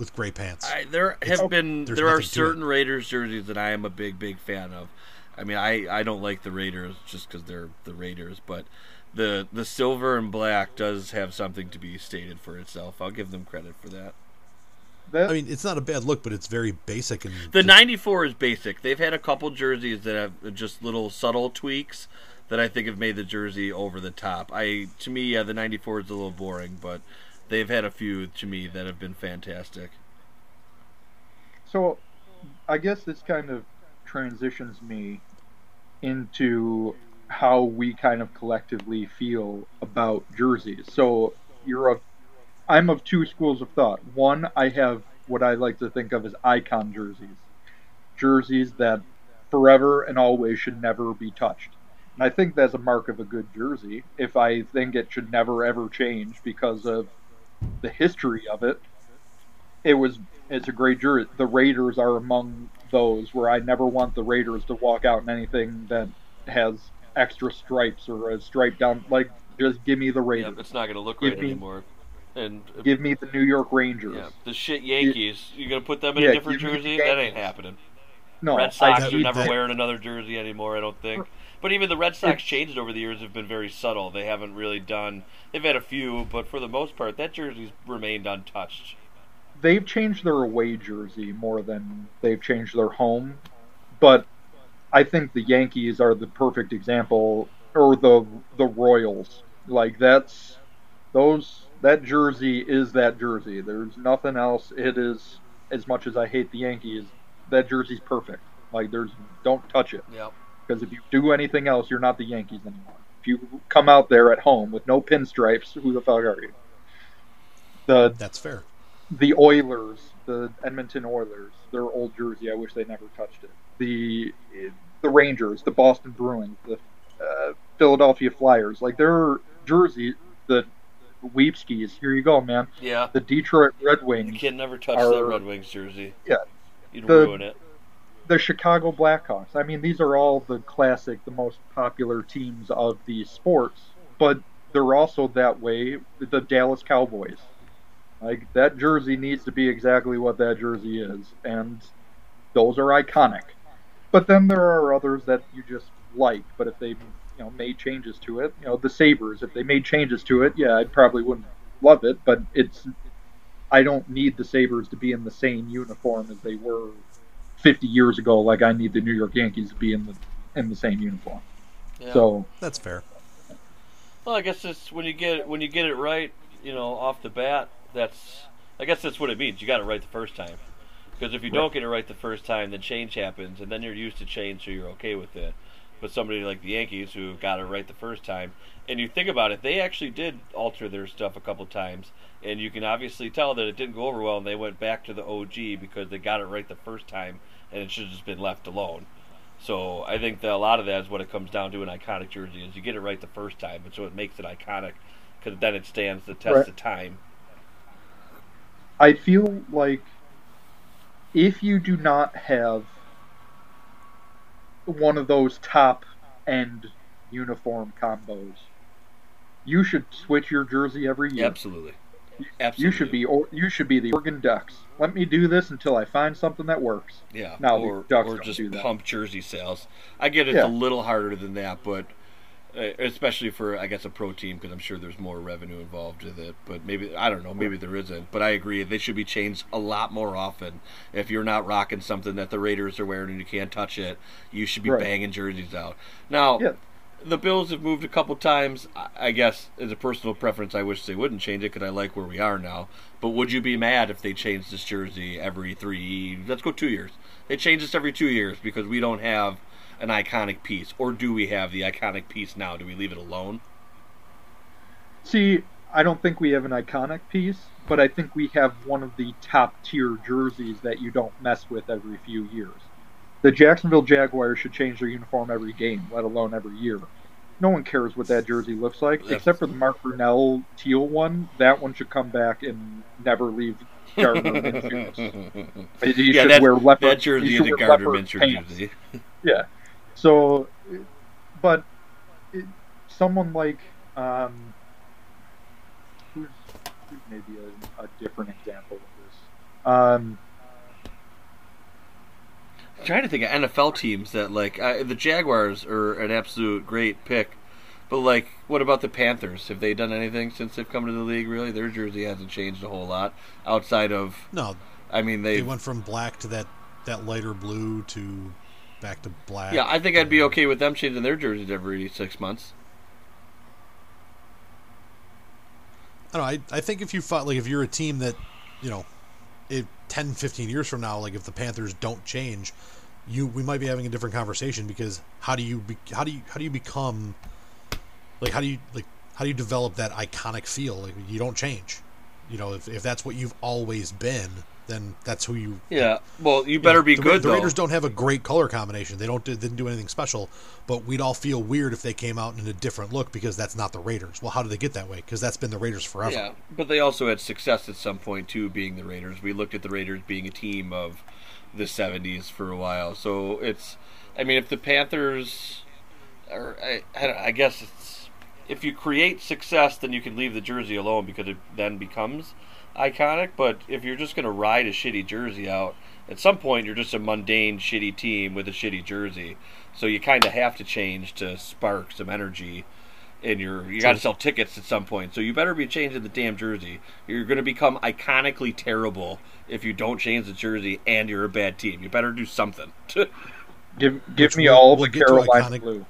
with gray pants. I, there have been there are nothing to it. certain Raiders jerseys that I am a big big fan of. I mean, I, I don't like the Raiders just because they're the Raiders, but the the silver and black does have something to be stated for itself. I'll give them credit for that. That, I mean, it's not a bad look, but it's very basic and The '94 is basic. They've had a couple jerseys that have just little subtle tweaks that I think have made the jersey over the top. I to me, yeah, the '94 is a little boring, but they've had a few to me that have been fantastic. So, I guess this kind of transitions me into how we kind of collectively feel about jerseys. So, you're of, I'm of two schools of thought. One, I have what I like to think of as icon jerseys, jerseys that forever and always should never be touched. And I think that's a mark of a good jersey. If I think it should never ever change because of the history of it, it was it's a great jersey. The Raiders are among those where I never want the Raiders to walk out in anything that has extra stripes or a stripe down. Like, just give me the Raiders. Yeah, it's not going to look Give right me- anymore. And Give me the New York Rangers. yeah, the shit Yankees, you going to put them in Yeah, a different give me the jersey? That ain't happening. No, Red Sox are never that- wearing another jersey anymore. I don't think. But even the Red Sox changes over the years have been very subtle. They haven't really done. They've had a few, but for the most part, that jersey's remained untouched. they've changed their away jersey more than they've changed their home. But I think the Yankees are the perfect example, or the the Royals. Like that's those that jersey is that jersey. There's nothing else. It is as much as I hate the Yankees, that jersey's perfect. Like there's don't touch it Yep. Because if you do anything else, you're not the Yankees anymore. If you come out there at home with no pinstripes, who the fuck are you? The That's fair. the Oilers, the Edmonton Oilers, their old jersey. I wish they never touched it. The the Rangers, the Boston Bruins, the uh, Philadelphia Flyers, like their jersey, the Weepskis. Here you go, man. Yeah. The Detroit Red Wings. You Wings, can never touch Are- the Red Wings jersey. Yeah. You'd The- ruin it. The Chicago Blackhawks. I mean, these are all the classic, the most popular teams of these sports, but they're also that way. The Dallas Cowboys. Like that jersey needs to be exactly what that jersey is, and those are iconic. But then there are others that you just like. But if they, you know, made changes to it, you know, the Sabres. If they made changes to it, yeah, I probably wouldn't love it. But it's, I don't need the Sabres to be in the same uniform as they were 50 years ago. Like I need the New York Yankees to be in the in the same uniform. Yeah. So That's fair. Well, I guess it's when you get when you get it right, you know, off the bat. That's I guess that's what it means. You got it right the first time. Because if you don't get it right the first time, then change happens, and then you're used to change, so you're okay with it. But somebody like the Yankees, who got it right the first time, and you think about it, they actually did alter their stuff a couple times, and you can obviously tell that it didn't go over well, and they went back to the OG because they got it right the first time, and it should have just been left alone. So I think that a lot of that is what it comes down to an iconic jersey is you get it right the first time, and so it makes it iconic because then it stands the test Right. of time. I feel like if you do not have one of those top end uniform combos, you should switch your jersey every year. Absolutely, Absolutely. You should be or you should be the Oregon Ducks. Let me do this until I find something that works. Yeah, Now, the or Ducks or don't just do that. pump jersey sales. I get it's Yeah. a little harder than that, but Uh, especially for I guess a pro team because I'm sure there's more revenue involved with it. But maybe I don't know, maybe there isn't. But I agree they should be changed a lot more often. If you're not rocking something that the Raiders are wearing and you can't touch it, you should be Right. banging jerseys out. Now. Yeah. The Bills have moved a couple times. I- I guess, as a personal preference, I wish they wouldn't change it because I like where we are now. But would you be mad if they changed this jersey every three? Let's go two years. They change this every two years because we don't have an iconic piece, or do we have the iconic piece now? Do we leave it alone? See, I don't think we have an iconic piece, but I think we have one of the top tier jerseys that you don't mess with every few years. The Jacksonville Jaguars should change their uniform every game, let alone every year. No one cares what that jersey looks like, Yeah. except for the Mark Brunell teal one. That one should come back and never leave Gardner Minshew's. He yeah, should that, wear leopard. that jersey is a Gardner Minshew jersey. Yeah. So, but it, someone like um, maybe a, a different example of this. Um, I'm trying to think of NFL teams that like uh, the Jaguars are an absolute great pick, but like, what about the Panthers? Have they done anything since they've come to the league? Really, their jersey hasn't changed a whole lot outside of No, I mean they they. went from black to that that lighter blue to back to black. Yeah, I think I'd be okay with them changing their jerseys every six months. I don't know. I, I think if you fought, like, if you're a team that, you know, if 10, 15 years from now, like, if the Panthers don't change, you we might be having a different conversation because how do you be, how do you how do you become like how do you like how do you develop that iconic feel? Like you don't change. You know, if, if that's what you've always been, then that's who you Yeah, well, you better be the, good The though. Raiders don't have a great color combination. They don't didn't do anything special, but we'd all feel weird if they came out in a different look because that's not the Raiders. Well, how did they get that way? Because that's been the Raiders forever. Yeah, but they also had success at some point too, being the Raiders. We looked at the Raiders being a team of the '70s for a while, so it's. I mean, if the Panthers, or I, I, I guess it's if you create success, then you can leave the jersey alone because it then becomes iconic. But if you're just going to ride a shitty jersey out, at some point you're just a mundane, shitty team with a shitty jersey. So you kind of have to change to spark some energy in your. You got to sell tickets at some point. So you better be changing the damn jersey. You're going to become iconically terrible if you don't change the jersey and you're a bad team. You better do something. give give Which me all the get Carolina iconic- blue.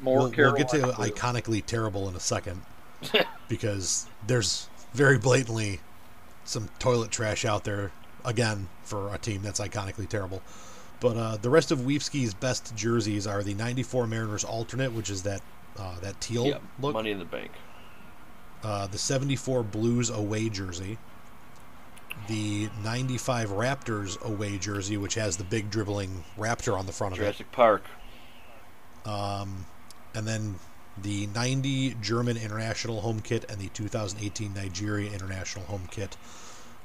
More we'll, we'll get to blue. iconically terrible in a second because there's very blatantly some toilet trash out there again for a team that's iconically terrible. But uh, the rest of Weefsky's best jerseys are the '94 Mariners alternate, which is that uh, that teal yeah, look. money in the bank. Uh, the '74 Blues away jersey. The '95 Raptors away jersey, which has the big dribbling raptor on the front of it. Jurassic Park. Um, and then the 90 German international home kit and the 2018 Nigeria international home kit,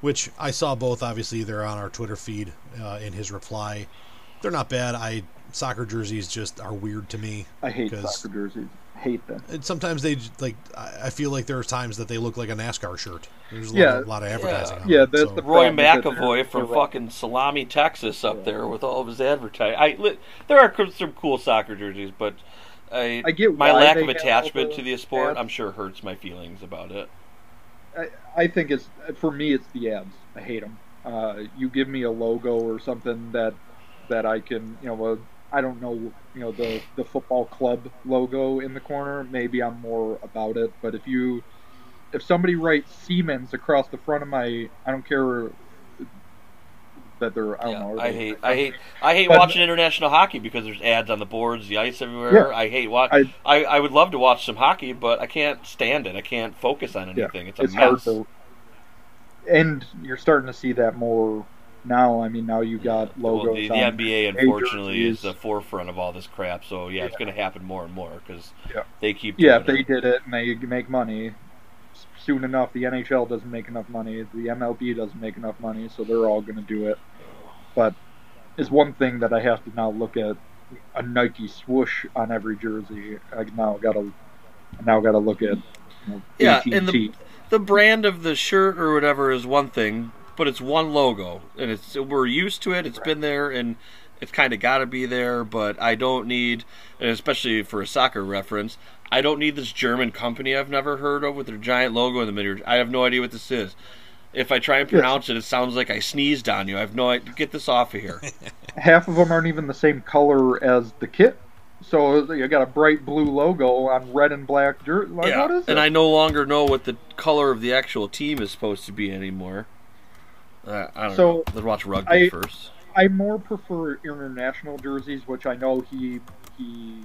which I saw both. Obviously, they're on our Twitter feed. Uh, in his reply, they're not bad. I soccer jerseys just are weird to me. I hate 'cause- soccer jerseys. Hate them. And sometimes they like. I I feel like there are times that they look like a NASCAR shirt. There's a lot, Yeah. of, lot of advertising. on Yeah, it, that's so- the Roy problem is that McAvoy from right. fucking Salami, Texas, up Yeah. there with all of his advertising. I there are some cool soccer jerseys, but I, I get my lack of attachment the to the sport. ads. I'm sure hurts my feelings about it. I, I think it's for me. It's the ads. I hate them. Uh, you give me a logo or something that that I can, you know, uh, I don't know, you know, the the football club logo in the corner. Maybe I'm more about it. But if you, if somebody writes Siemens across the front of my, I don't care that they're. I don't Yeah, know. I hate, I hate, I hate But- watching international hockey because there's ads on the boards, the ice everywhere. Yeah. I hate watch. I- I, I, would love to watch some hockey, but I can't stand it. I can't focus on Yeah, anything. it's a it's mess. to. And you're starting to see that more now. I mean, now you've got logos. Well, the, the NBA, unfortunately, is the forefront of all this crap. So yeah, it's going to happen more and more because Yeah. they keep. Yeah, if they it. did it and they make money, soon enough the NHL doesn't make enough money, the MLB doesn't make enough money, so they're all going to do it. But it's one thing that I have to now look at a Nike swoosh on every jersey. I now got to now got to look at you know, Yeah, AT&T. and the the brand of the shirt or whatever is one thing, but it's one logo, and it's we're used to it. It's been there, and it's kind of got to be there. But I don't need, and especially for a soccer reference, I don't need this German company I've never heard of with their giant logo in the middle. I have no idea what this is. If I try and Yes. pronounce it, it sounds like I sneezed on you. I have no idea. Get this off of here. half of them aren't even the same color as the kit. So you got a bright blue logo on red and black jersey. Like, yeah, what is and it? I no longer know what the color of the actual team is supposed to be anymore. Uh, I don't So, know. Let's watch rugby I- first. I more prefer international jerseys, which I know he he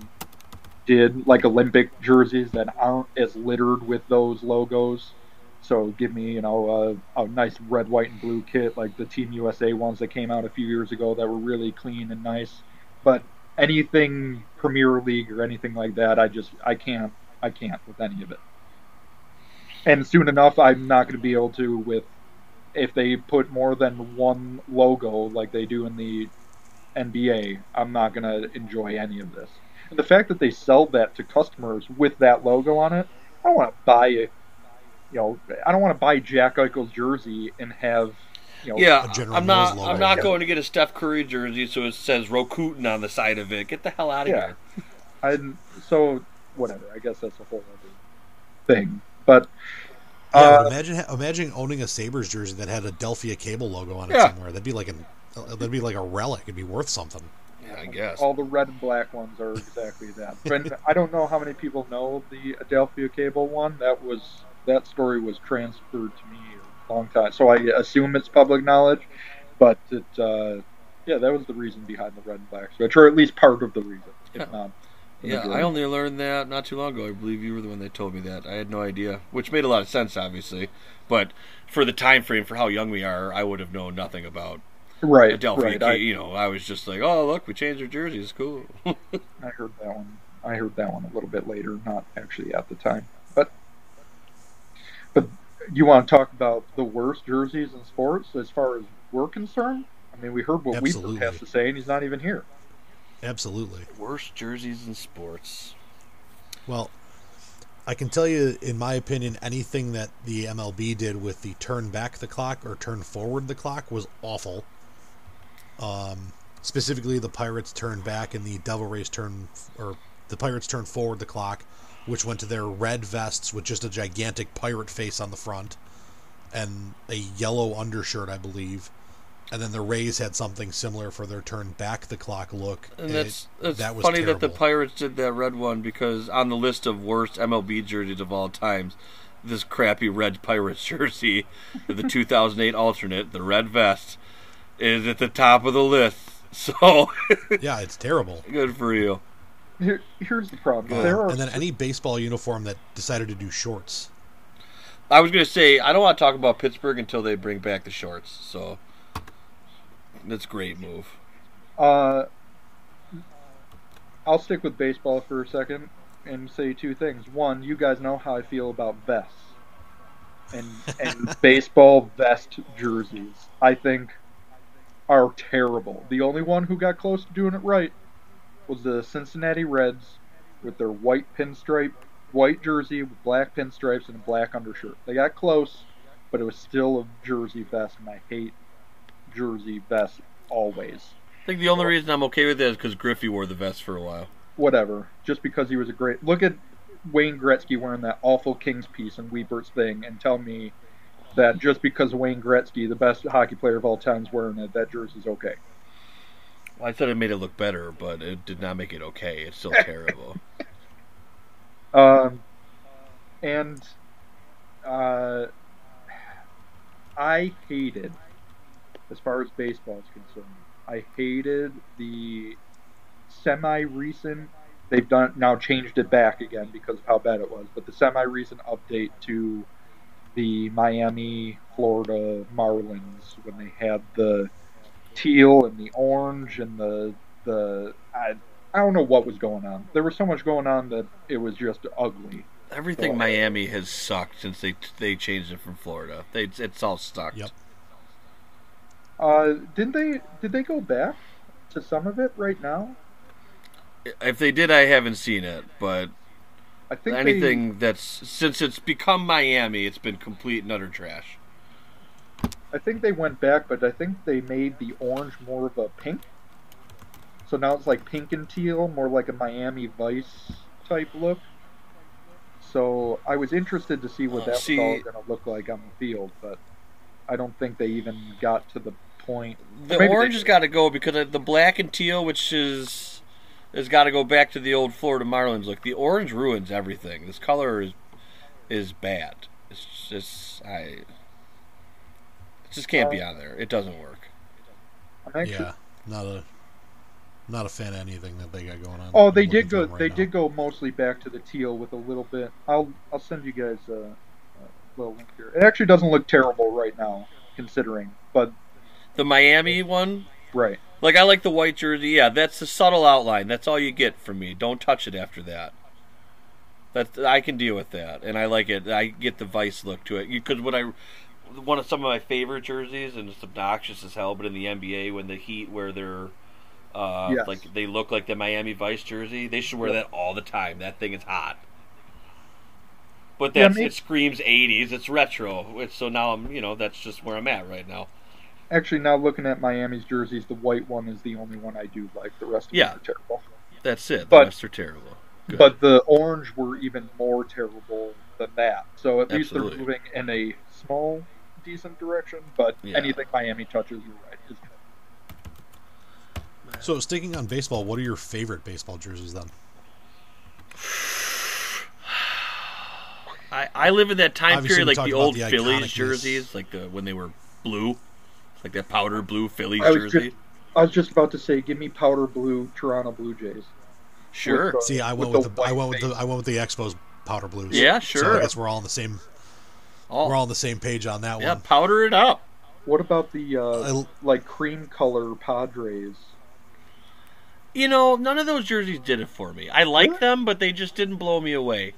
did like Olympic jerseys that aren't as littered with those logos. So give me you know a, a nice red, white, and blue kit like the Team USA ones that came out a few years ago that were really clean and nice. But anything Premier League or anything like that, I just I can't I can't with any of it. And soon enough, I'm not going to be able to with if they put more than one logo like they do in the NBA, I'm not going to enjoy any of this. And the fact that they sell that to customers with that logo on it, I want to buy a you know, I don't want to buy Jack Eichel's jersey and have, you know, Yeah, A General I'm not. Logo. I'm not Yeah. going to get a Steph Curry jersey so it says Rakuten on the side of it. Get the hell out of Yeah. here. I so whatever. I guess that's a whole other thing. But Yeah, uh, but imagine imagine owning a Sabres jersey that had Adelphia cable logo on it Yeah. somewhere. That'd be like an that'd be like a relic. It'd be worth something. Yeah, I guess. all the red and black ones are exactly that. But I don't know how many people know the Adelphia Cable one. That was that story was transferred to me a long time, so I assume it's public knowledge. But it, uh, yeah, that was the reason behind the red and black switch, or at least part of the reason, if Yeah. not. Yeah, I only learned that not too long ago. I believe you were the one that told me that. I had no idea, which made a lot of sense, obviously. But for the time frame for how young we are, I would have known nothing about right, Adelphia. right. I, you know, I was just like, oh look, we changed our jerseys. Cool. I heard that one. I heard that one a little bit later, not actually at the time. But but you want to talk about the worst jerseys in sports as far as we're concerned? I mean, we heard what Absolutely. Weaver has to say, and he's not even here. Absolutely. Worst jerseys in sports. Well, I can tell you, in my opinion, anything that the MLB did with the turn back the clock or turn forward the clock was awful. Um, specifically, the Pirates turned back and the Devil Rays turn, or the Pirates turned forward the clock, which went to their red vests with just a gigantic pirate face on the front and a yellow undershirt, I believe. And then the Rays had something similar for their turn back the clock look. And it- that's that's that was funny that the. Pirates did that red one because on the list of worst MLB jerseys of all times, this crappy red Pirates jersey, the 2008 alternate, the red vest, is at the top of the list. So yeah, it's terrible. good for you. Here, here's the problem. Yeah. There are and then any baseball uniform that decided to do shorts. I was gonna say I don't want to talk about Pittsburgh until they bring back the shorts. So that's a great move. Uh, I'll stick with baseball for a second and say two things. One, you guys know how I feel about vests and and baseball vest jerseys. I think are terrible. The only one who got close to doing it right was the Cincinnati Reds with their white pinstripe white jersey with black pinstripes and a black undershirt. They got close, but it was still a jersey vest, and I hate jersey vests always. I think the only reason I'm okay with that is because Griffey wore the vest for a while. whatever, just because he was a great. Look at Wayne Gretzky wearing that awful Kings piece and Weebert's thing, and tell me that just because Wayne Gretzky, the best hockey player of all time, is wearing it, that jersey's okay. I said it made it look better, but it did not make it okay. It's still terrible. Um, and uh, I hated, as far as baseball is concerned, I hated the semi-recent. They've done now changed it back again because of how bad it was, but the semi-recent update to the Miami, Florida Marlins when they had the teal and the orange and the the I, I don't know what was going on. There was so much going on that it was just ugly. Everything Oh. Miami has sucked since they they changed it from Florida. They it's all sucked. Yep. Uh, didn't they? Did they go back to some of it right now? If they did, I haven't seen it, but I think anything that's since it's become Miami, it's been complete and utter trash. I think they went back, but I think they made the orange more of a pink. So now it's like pink and teal, more like a Miami Vice type look. So I was interested to see what Uh, that see- was all going to look like on the field, but I don't think they even got to the point. The orange has got to go because the black and teal, which is has got to go back to the old Florida Marlins look. The orange ruins everything. This color is is bad. It's just I. It just can't be Uh, on there. It doesn't work. Actually, yeah, not a not a fan of anything that they got going on. Oh, they I'm did go. right they now. did go mostly back to the teal with a little bit. I'll I'll send you guys a, a little link here. It actually doesn't look terrible right now, considering. But The Miami one, right, like I like the white jersey. Yeah, that's the subtle outline. That's all you get from me. Don't touch it after that. That I can deal with that, and I like it. I get the vice look to it because when I one of some of my favorite jerseys, and it's obnoxious as hell, but in the NBA when the Heat wear their uh, Yes. like they look like the Miami Vice jersey, they should wear Yeah. that all the time. That thing is hot. But Yeah, that's maybe- it screams '80s. It's retro. It's, so now I'm, you know, that's just where I'm at right now. Actually, now looking at Miami's jerseys, the white one is the only one I do like. The rest of Yeah. them are terrible. That's it. The But- rest are terrible. Good. But the orange were even more terrible than that. So at least they're moving in a small, decent direction. But Yeah. anything Miami touches, you're right. Is So sticking on baseball, what are your favorite baseball jerseys then? I, I live in that time Obviously, period, like the old the Phillies jerseys, like the when they were blue, like that powder blue Phillies I was jersey. just- I was just about to say, give me powder blue Toronto Blue Jays. Sure. with the- See, I went with with the the, I went with the. I went with the Expos powder blues. Yeah, So sure. I guess we're all in the same Oh, we're all on the same page on that one. yeah, one. powder it up. What about the uh, I- like cream color Padres? You know, none of those jerseys did it for me. I like Really? them, but they just didn't blow me away.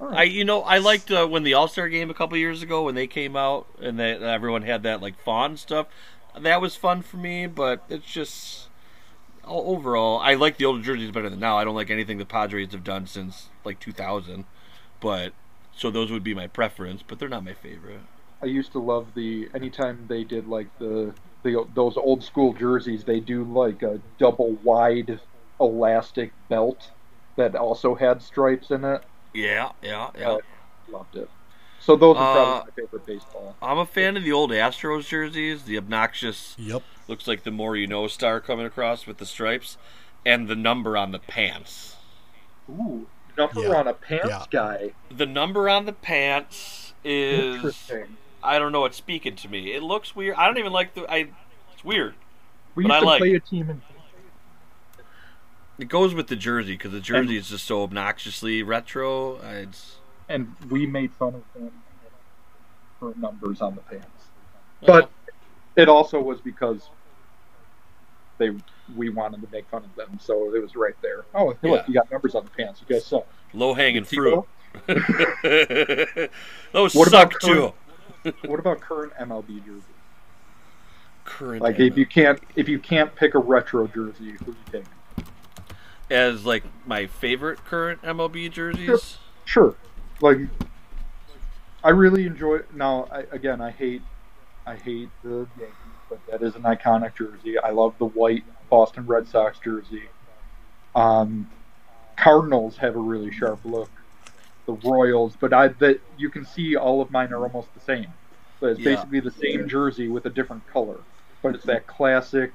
All I, you know, I liked uh, when the All Star game a couple years ago when they came out and that everyone had that like fawn stuff. That was fun for me, but it's just overall, I like the older jerseys better than now. I don't like anything the Padres have done since like 2000, but so those would be my preference, but they're not my favorite. I used to love the anytime they did like the the those old school jerseys. They do like a double wide elastic belt that also had stripes in it. Yeah, yeah, yeah. Uh, loved it. So those are Uh, probably my favorite baseball. I'm a fan of the old Astros jerseys, the obnoxious Yep. looks like the more you know star coming across with the stripes and the number on the pants. Ooh, number Yeah. on a pants Yeah. guy. The number on the pants is Interesting. I don't know, it's speaking to me. It looks weird. I don't even like the I it's weird. We but used I to like play it. a team in. It goes with the jersey because the jersey is just so obnoxiously retro. It's and we made fun of them for numbers on the pants. well, But it also was because they we wanted to make fun of them, so it was right there. Oh, hey, Yeah. look, you got numbers on the pants. You guys suck. low hanging fruit. Those What about suck too. What about current MLB jerseys? Current Like if you can't if you can't pick a retro jersey, who do you take? as like my favorite current MLB jerseys. Sure. Like I really enjoy now I, again I hate I hate the Yankees, but that is an iconic jersey. I love the white Boston Red Sox jersey. Um Cardinals have a really sharp look. The Royals, but I that you can see all of mine are almost the same. But it's Yeah. basically the same jersey with a different color. But it's that classic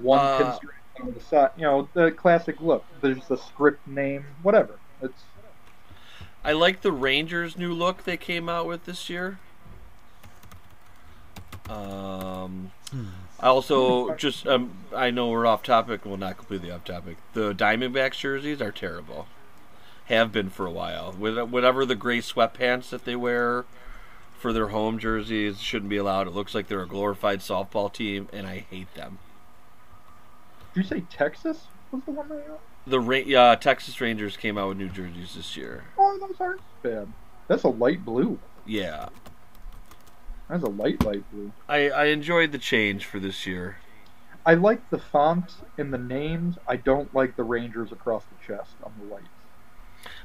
one Uh, pinstripe on the side, you know, the classic look. There's the script name, whatever. It's I like the Rangers' new look they came out with this year. Um, I also just um, I know we're off topic. Well, not completely off topic. The Diamondbacks jerseys are terrible. Have been for a while. With whatever the gray sweatpants that they wear for their home jerseys shouldn't be allowed. It looks like they're a glorified softball team, and I hate them. Did you say Texas was the one that? The Ra- uh, Texas Rangers came out with new jerseys this year. Oh, those aren't bad. That's a light blue. Yeah, That's a light light blue. I, I enjoyed the change for this year. I like the font and the names. I don't like the Rangers across the chest on the lights.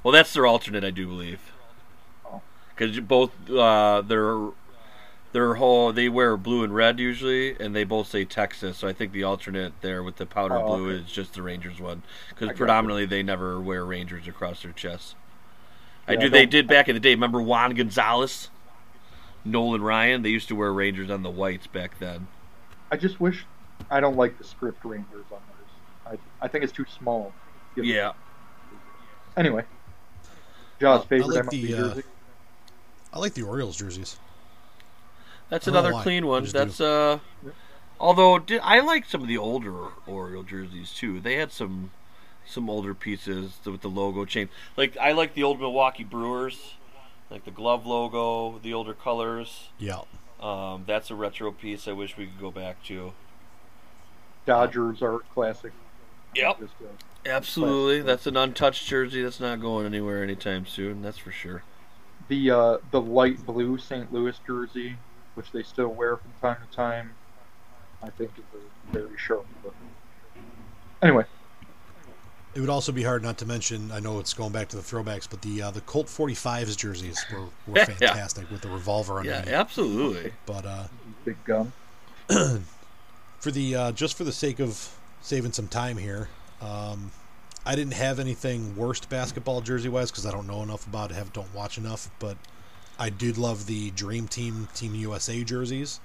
Well, that's their alternate, I do believe. Oh. Because both uh, their their whole they wear blue and red usually, and they both say Texas. So I think the alternate there with the powder Oh, blue okay. is just the Rangers one. Because predominantly they never wear Rangers across their chests. I do. I They did back in the day. Remember Juan Gonzalez, Nolan Ryan? They used to wear Rangers on the whites back then. I just wish I don't like the script Rangers on theirs. I I think it's too small. Give it- Yeah. Anyway, Josh, Uh, I favorite like MLB the, uh. I like the Orioles jerseys. That's I don't know another clean I one. just That's uh, although di I like some of the older Oriole jerseys too. They had some some older pieces with the logo change. Like I like the old Milwaukee Brewers, like the glove logo, the older colors. Yeah. Um, that's a retro piece. I wish we could go back to. Dodgers are classic. Yep. Just, uh, Absolutely, that's an untouched jersey. That's not going anywhere anytime soon. That's for sure. the uh, the light blue St. Louis jersey, which they still wear from time to time, I think is a very sharp look. Anyway, It would also be hard not to mention. I know it's going back to the throwbacks, but the uh, the Colt 45s jerseys were, were Yeah. fantastic with the revolver on. Yeah, underneath. absolutely. But uh, Big gun. for the uh, just for the sake of saving some time here, um, I didn't have anything worst basketball jersey wise because I don't know enough about it, have don't watch enough. But I did love the Dream Team Team USA jerseys,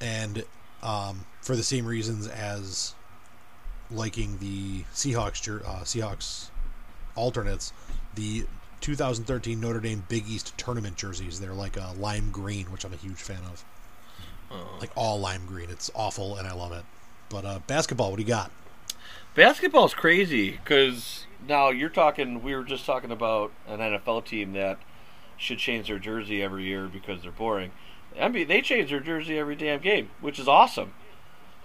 and um, for the same reasons as liking the Seahawks uh, Seahawks alternates, the 2013 Notre Dame Big East tournament jerseys. They're like a lime green, which I'm a huge fan of like all lime green. It's awful, and I love it. But uh, basketball, what do you got? Basketball's crazy because now you're talking. We were just talking about an NFL team that should change their jersey every year because they're boring. NBA they change their jersey every damn game, which is awesome.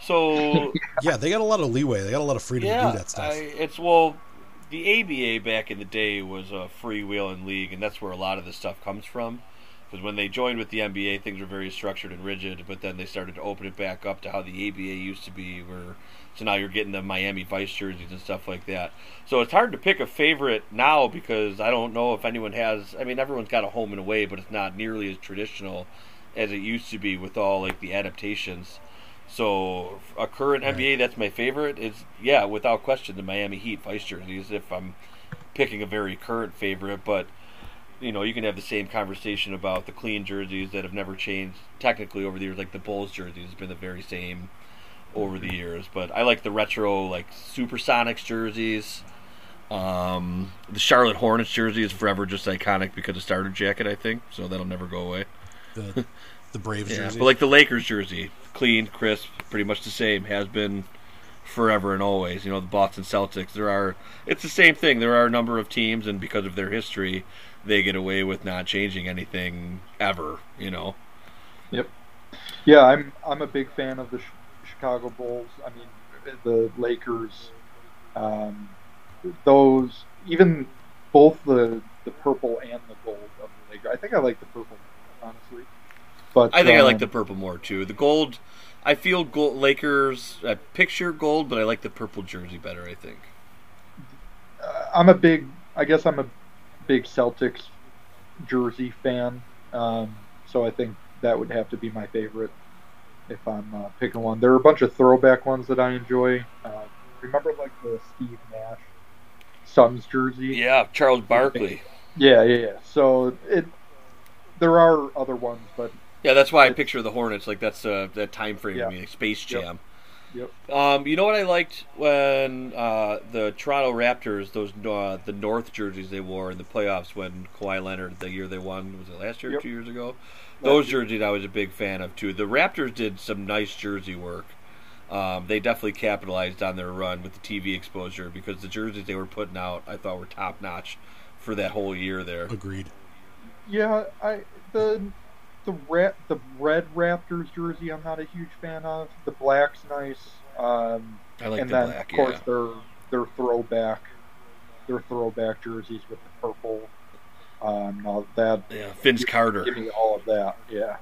So Yeah, they got a lot of leeway. They got a lot of freedom yeah, to do that stuff. I, it's well, the ABA back in the day was a freewheeling league, and that's where a lot of this stuff comes from. Because when they joined with the NBA, things were very structured and rigid, but then they started to open it back up to how the ABA used to be, where so now you're getting the Miami Vice jerseys and stuff like that. So it's hard to pick a favorite now because I don't know if anyone has. I mean, everyone's got a home and away, but it's not nearly as traditional as it used to be with all like the adaptations. So a current Right. NBA that's my favorite is yeah, without question, the Miami Heat Vice jerseys. If I'm picking a very current favorite, but you know, you can have the same conversation about the clean jerseys that have never changed technically over the years, like the Bulls jerseys has been the very same over the years. But I like the retro, like Supersonics jerseys. Um, the Charlotte Hornets jersey is forever just iconic because of starter jacket, I think. So that'll never go away. the the Braves Yeah, jersey. but like the Lakers jersey, clean, crisp, pretty much the same. Has been forever and always. You know, the Boston Celtics. There are. It's the same thing. There are a number of teams, and because of their history, they get away with not changing anything ever. You know. Yep. Yeah, I'm I'm a big fan of the Ch- Chicago Bulls. I mean, the Lakers. Um, those even both the the purple and the gold of the Lakers. I think I like the purple honestly. But I think I like um, the purple more too. The gold. I feel gold, Lakers uh, picture gold, but I like the purple jersey better. I think. uh, I'm a big. I guess I'm a big Celtics jersey fan. Um, so I think that would have to be my favorite if I'm uh, picking one. There are a bunch of throwback ones that I enjoy. Uh, remember like the Steve Nash Suns jersey? Yeah, Charles Barkley. Yeah, yeah, yeah. So it there are other ones, but Yeah, that's why I picture the Hornets like that's uh, that time frame Yeah. to me, like Space Jam. Yep. Um, you know what I liked when uh, the Toronto Raptors, those uh, the North jerseys they wore in the playoffs when Kawhi Leonard the year they won was it last year, or Yep. two years ago? Those jerseys I was a big fan of too. The Raptors did some nice jersey work. Um, they definitely capitalized on their run with the TV exposure because the jerseys they were putting out I thought were top notch for that whole year there. Agreed. yeah, I the the red the red Raptors jersey I'm not a huge fan of. The black's nice. Um, I like and the then black. of course yeah. their their throwback their throwback jerseys with the purple. Um, now that Yeah, Vince Carter. give me all of that, yeah.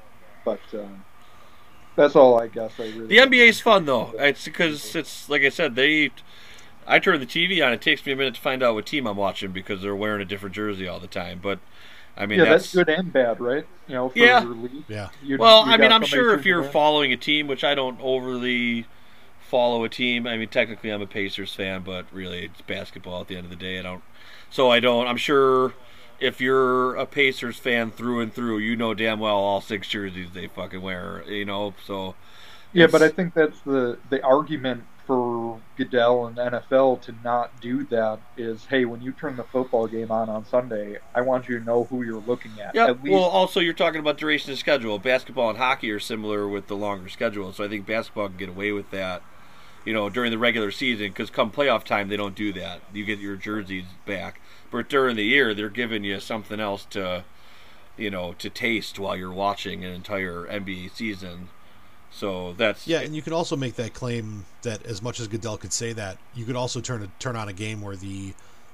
But um, that's all I guess. I really The NBA is fun though. It's because it's like I said, they. I turn the TV on. It takes me a minute to find out what team I'm watching because they're wearing a different jersey all the time. But I mean, yeah, that's, that's, good and bad, right? You know, for Yeah. your league. Yeah. You- Well, you I mean, I'm sure if you're following a team, which I don't overly follow a team. I mean, technically, I'm a Pacers fan, but really, it's basketball at the end of the day. I don't. So I don't. I'm sure if you're a Pacers fan through and through, you know damn well all six jerseys they fucking wear. You know, so Yeah, but I think that's the the argument for Goodell and NFL to not do that is, hey, when you turn the football game on on Sunday, I want you to know who you're looking at. Yeah. At least, Well, also you're talking about duration of schedule. Basketball and hockey are similar with the longer schedule, so I think basketball can get away with that. You know, during the regular season, because come playoff time, they don't do that. You get your jerseys back, but during the year, they're giving you something else to, you know, to taste while you're watching an entire NBA season. So that's Yeah, and you could also make that claim that as much as Goodell could say that, you could also turn a, turn on a game where the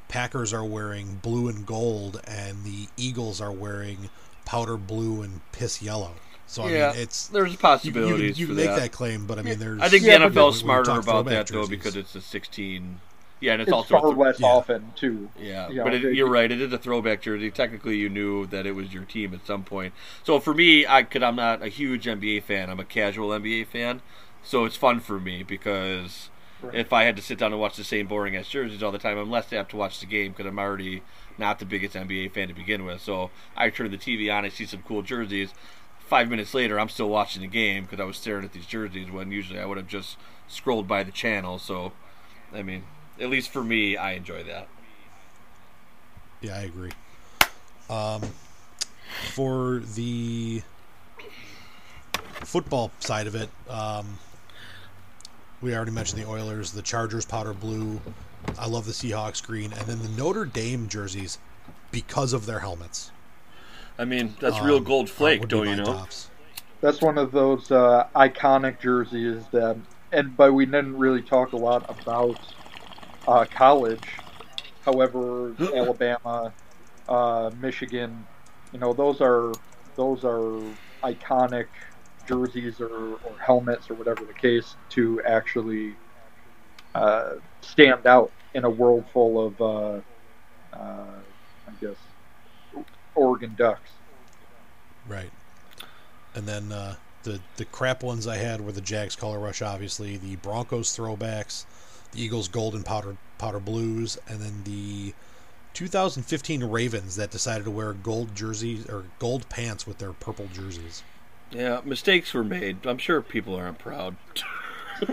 Packers are wearing blue and gold and the Eagles are wearing powder blue and piss yellow. So I yeah. mean, it's there's you, you, possibilities you for make that. that. claim, but I mean, there's I think the but NFL is smarter about that though because it's a 16 Yeah, and it's, it's also a far th- less yeah. often too. Yeah, you know, but it, they- you're right. It is a throwback jersey. Technically, you knew that it was your team at some point. So for me, I could. I'm not a huge NBA fan. I'm a casual NBA fan. So it's fun for me because Right. if I had to sit down and watch the same boring ass jerseys all the time, I'm less apt to watch the game because I'm already not the biggest NBA fan to begin with. So I turn the TV on, I see some cool jerseys. Five minutes later, I'm still watching the game because I was staring at these jerseys when usually I would have just scrolled by the channel. So, I mean, at least for me, I enjoy that. Yeah, I agree. Um, for the football side of it, um, we already mentioned the Oilers, the Chargers powder blue. I love the Seahawks green, and then the Notre Dame jerseys because of their helmets. I mean, that's real um, gold uh, flake, don't you know? tops. That's one of those uh, iconic jerseys that, and but we didn't really talk a lot about uh, college. However, Alabama, uh, Michigan, you know, those are those are iconic jerseys or, or helmets or whatever the case to actually uh, stand out in a world full of, uh, uh, I guess, Oregon Ducks. Right. And then uh, the the crap ones I had were the Jags color rush, obviously, the Broncos throwbacks, the Eagles golden powder powder blues, and then the 2015 Ravens that decided to wear gold jerseys or gold pants with their purple jerseys. Yeah, mistakes were made. I'm sure people aren't proud.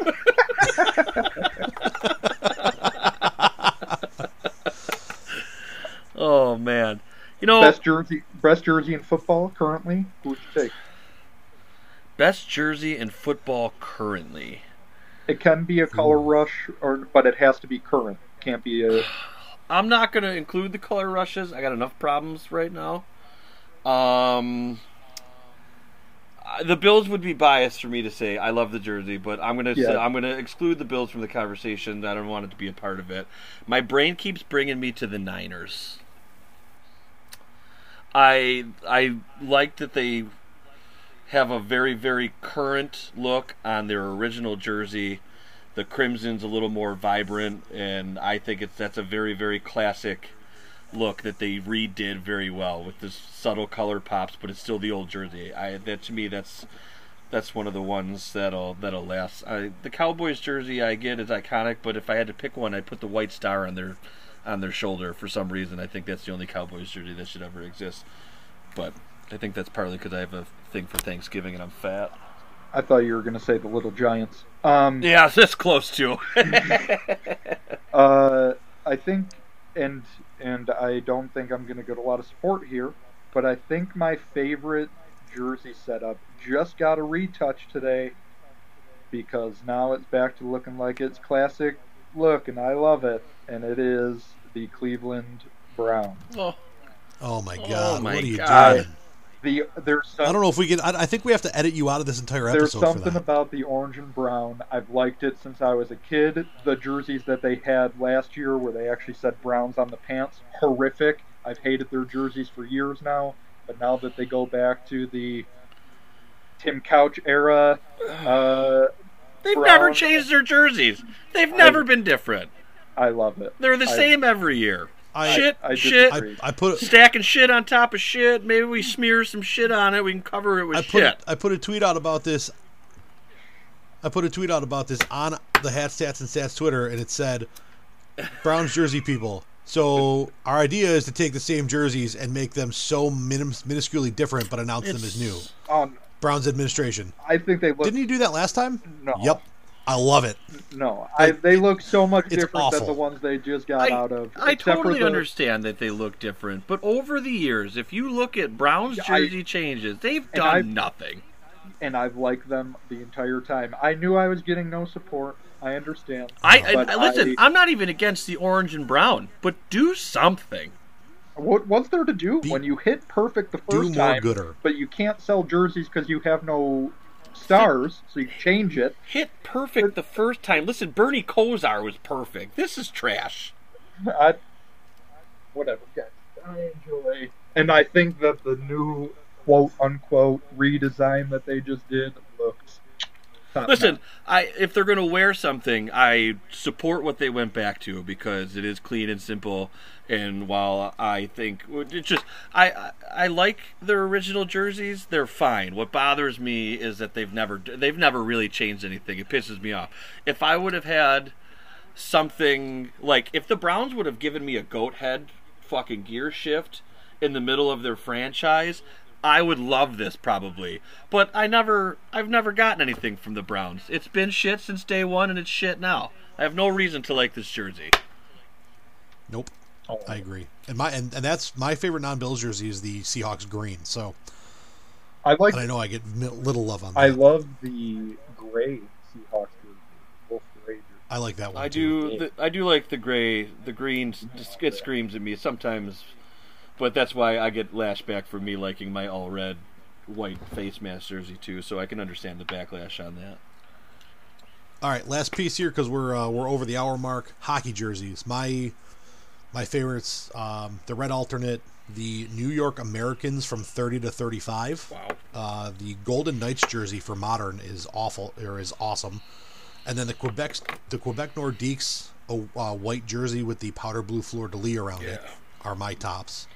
oh man, you know, Best jersey, best jersey in football currently. Who would you take? best jersey in football currently. It can be a color rush, or but it has to be current. Can't be a. I'm not gonna include the color rushes. I got enough problems right now. Um, the Bills would be biased for me to say I love the jersey, but I'm gonna say, I'm gonna exclude the Bills from the conversation. I don't want it to be a part of it. My brain keeps bringing me to the Niners. I I like that they have a very very current look on their original jersey. The crimson's a little more vibrant, and I think it's that's a very very classic look that they redid very well with this subtle color pops, but it's still the old jersey. I that to me that's that's one of the ones that'll that'll last. I, the Cowboys jersey I get is iconic, but if I had to pick one, I'd put the white star on their on their shoulder for some reason. I think that's the only Cowboys jersey that should ever exist. But I think that's partly because I have a thing for Thanksgiving and I'm fat. I thought you were going to say the Little Giants. Um, Yeah, this close to. uh, I think, and and I don't think I'm going to get a lot of support here, but I think my favorite jersey setup just got a retouch today because now it's back to looking like its classic look, and I love it. And it is the Cleveland Browns. oh, Oh my god! my what are you God. doing? The there's some, I don't know if we can. I, I think we have to edit you out of this entire There's episode for something that. about the orange and brown. I've liked it since I was a kid. The jerseys that they had last year, where they actually said Browns on the pants, horrific. I've hated their jerseys for years now. But now that they go back to the Tim Couch era, uh, they've Brown- never changed their jerseys. They've never been different. I love it. They're the I- same every year. I- shit, I shit. I, I put stacking shit on top of shit. Maybe we smear some shit on it. We can cover it with I put shit. I put a tweet out about this. I put a tweet out about this on the Hat Stats and Stats Twitter, and it said, "Browns jersey people." So our idea is to take the same jerseys and make them so minim- minusculely different, but announce them as new. Um, Browns administration. I think they look. Didn't you do that last time? No. Yep. I love it. No, I, they look so much It's different than the ones they just got I, out of. I totally the- understand that they look different, but over the years, if you look at Brown's Yeah, I- jersey changes, they've done I- nothing. and I've liked them the entire time. I knew I was getting no support. I understand. I, I, I listen. I- I'm not even against the orange and brown, but do something. What, what's there to do Be- when you hit perfect the Do first more time, gooder. but you can't sell jerseys because you have no stars, so you change it. Hit perfect the first time. Listen, Bernie Kosar was perfect. This is trash. I, whatever, guys. I enjoy. And I think that the new quote unquote redesign that they just did looks Listen. I if they're going to wear something, I support what they went back to because it is clean and simple. And while I think it's just I, I I like their original jerseys, they're fine. What bothers me is that they've never they've never really changed anything. It pisses me off. If I would have had something like if the Browns would have given me a goat head fucking gear shift in the middle of their franchise, I would love this probably. But I never I've never gotten anything from the Browns. It's been shit since day 1 and it's shit now. I have no reason to like this jersey. Nope. Oh, I agree. And my and, and that's my favorite non-Bills jersey is the Seahawks green. So, I like. and I know I get little love on that. I love the gray Seahawks jersey. Wolf gray jersey. I like that one. I too. do. The, I do like the gray. The green just it screams at me sometimes, but that's why I get lashback for me liking my all red, white face mask jersey too. So I can understand the backlash on that. All right, last piece here because we're uh, we're over the hour mark. Hockey jerseys. My my favorites. Um, the red alternate. The New York Americans from 30 to 35. Wow. Uh, the Golden Knights jersey for modern is awful or is awesome, and then the Quebec the Quebec Nordiques a uh, white jersey with the powder blue fleur de lis around it are my tops.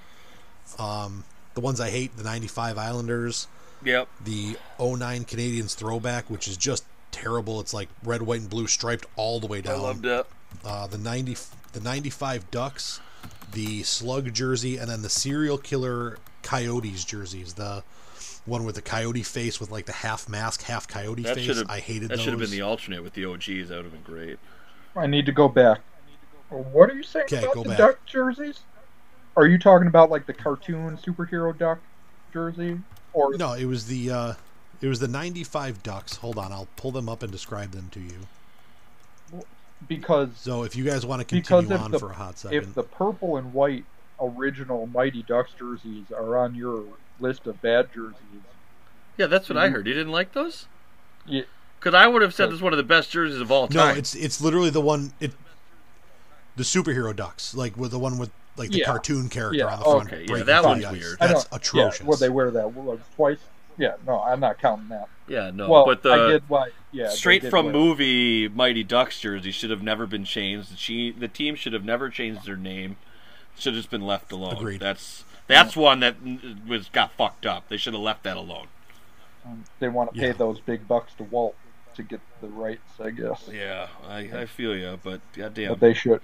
Um, the ones I hate: the '95 Islanders, Yep. the 09 Canadiens throwback, which is just terrible. It's like red, white, and blue striped all the way down. I down. loved it. Uh, the 90 the 95 Ducks, the Slug jersey, and then the serial killer Coyotes jerseys. The one with the coyote face with like the half mask, half coyote That face. should have. I hated That should have been the alternate with the OGs. That would have been great. I need to go back. What are you saying Okay, about go the back. duck jerseys? Are you talking about like the cartoon superhero duck jersey, or No, it was the uh, it was the 95 Ducks. Hold on, I'll pull them up and describe them to you. because So if you guys want to Because continue if on the- for a hot second, if the purple and white original Mighty Ducks jerseys are on your list of bad jerseys, Yeah, that's what I Mhm. heard. You didn't like those? Yeah. Because I would have said this is one of the best jerseys of all time. no, it's it's literally the one it the superhero Ducks, like with the one with like the Yeah. cartoon character Yeah, on the front. okay, yeah, that through one's ice. weird. That's atrocious. Yeah, well, they wear that well, twice. Yeah, no, I'm not counting that. yeah, no. well, but the I did why. Yeah, straight did from wear- movie Mighty Ducks jersey should have never been changed. The, the team should have never changed their name. Should have just been left alone. Agreed. That's that's one that was got fucked up. They should have left that alone. Um, They want to pay Yeah. those big bucks to Walt to get the rights, I guess. Yeah, I, I feel you, but goddamn. But they should.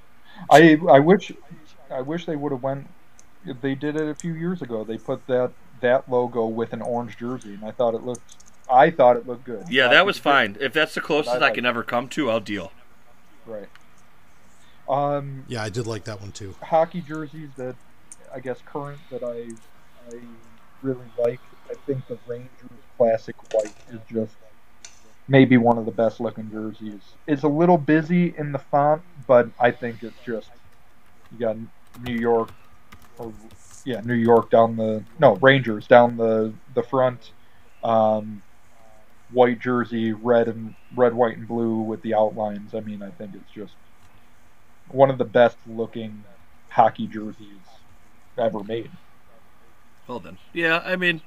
I I wish I wish they would have went. They did it a few years ago. They put that that logo with an orange jersey, and I thought it looked. I thought it looked good. yeah, I that was it did. fine. If that's the closest I I, can ever come to, I'll deal. Right. Um, yeah, I did like that one too. hockey jerseys that I guess current that I I really like. I think the Rangers classic white is just maybe one of the best looking jerseys. It's a little busy in the font, but I think it's just you got New York or yeah, New York down the no, Rangers down the the front. Um white jersey, red and red, white and blue with the outlines. I mean, I think it's just one of the best looking hockey jerseys ever made. Well then, yeah. I mean,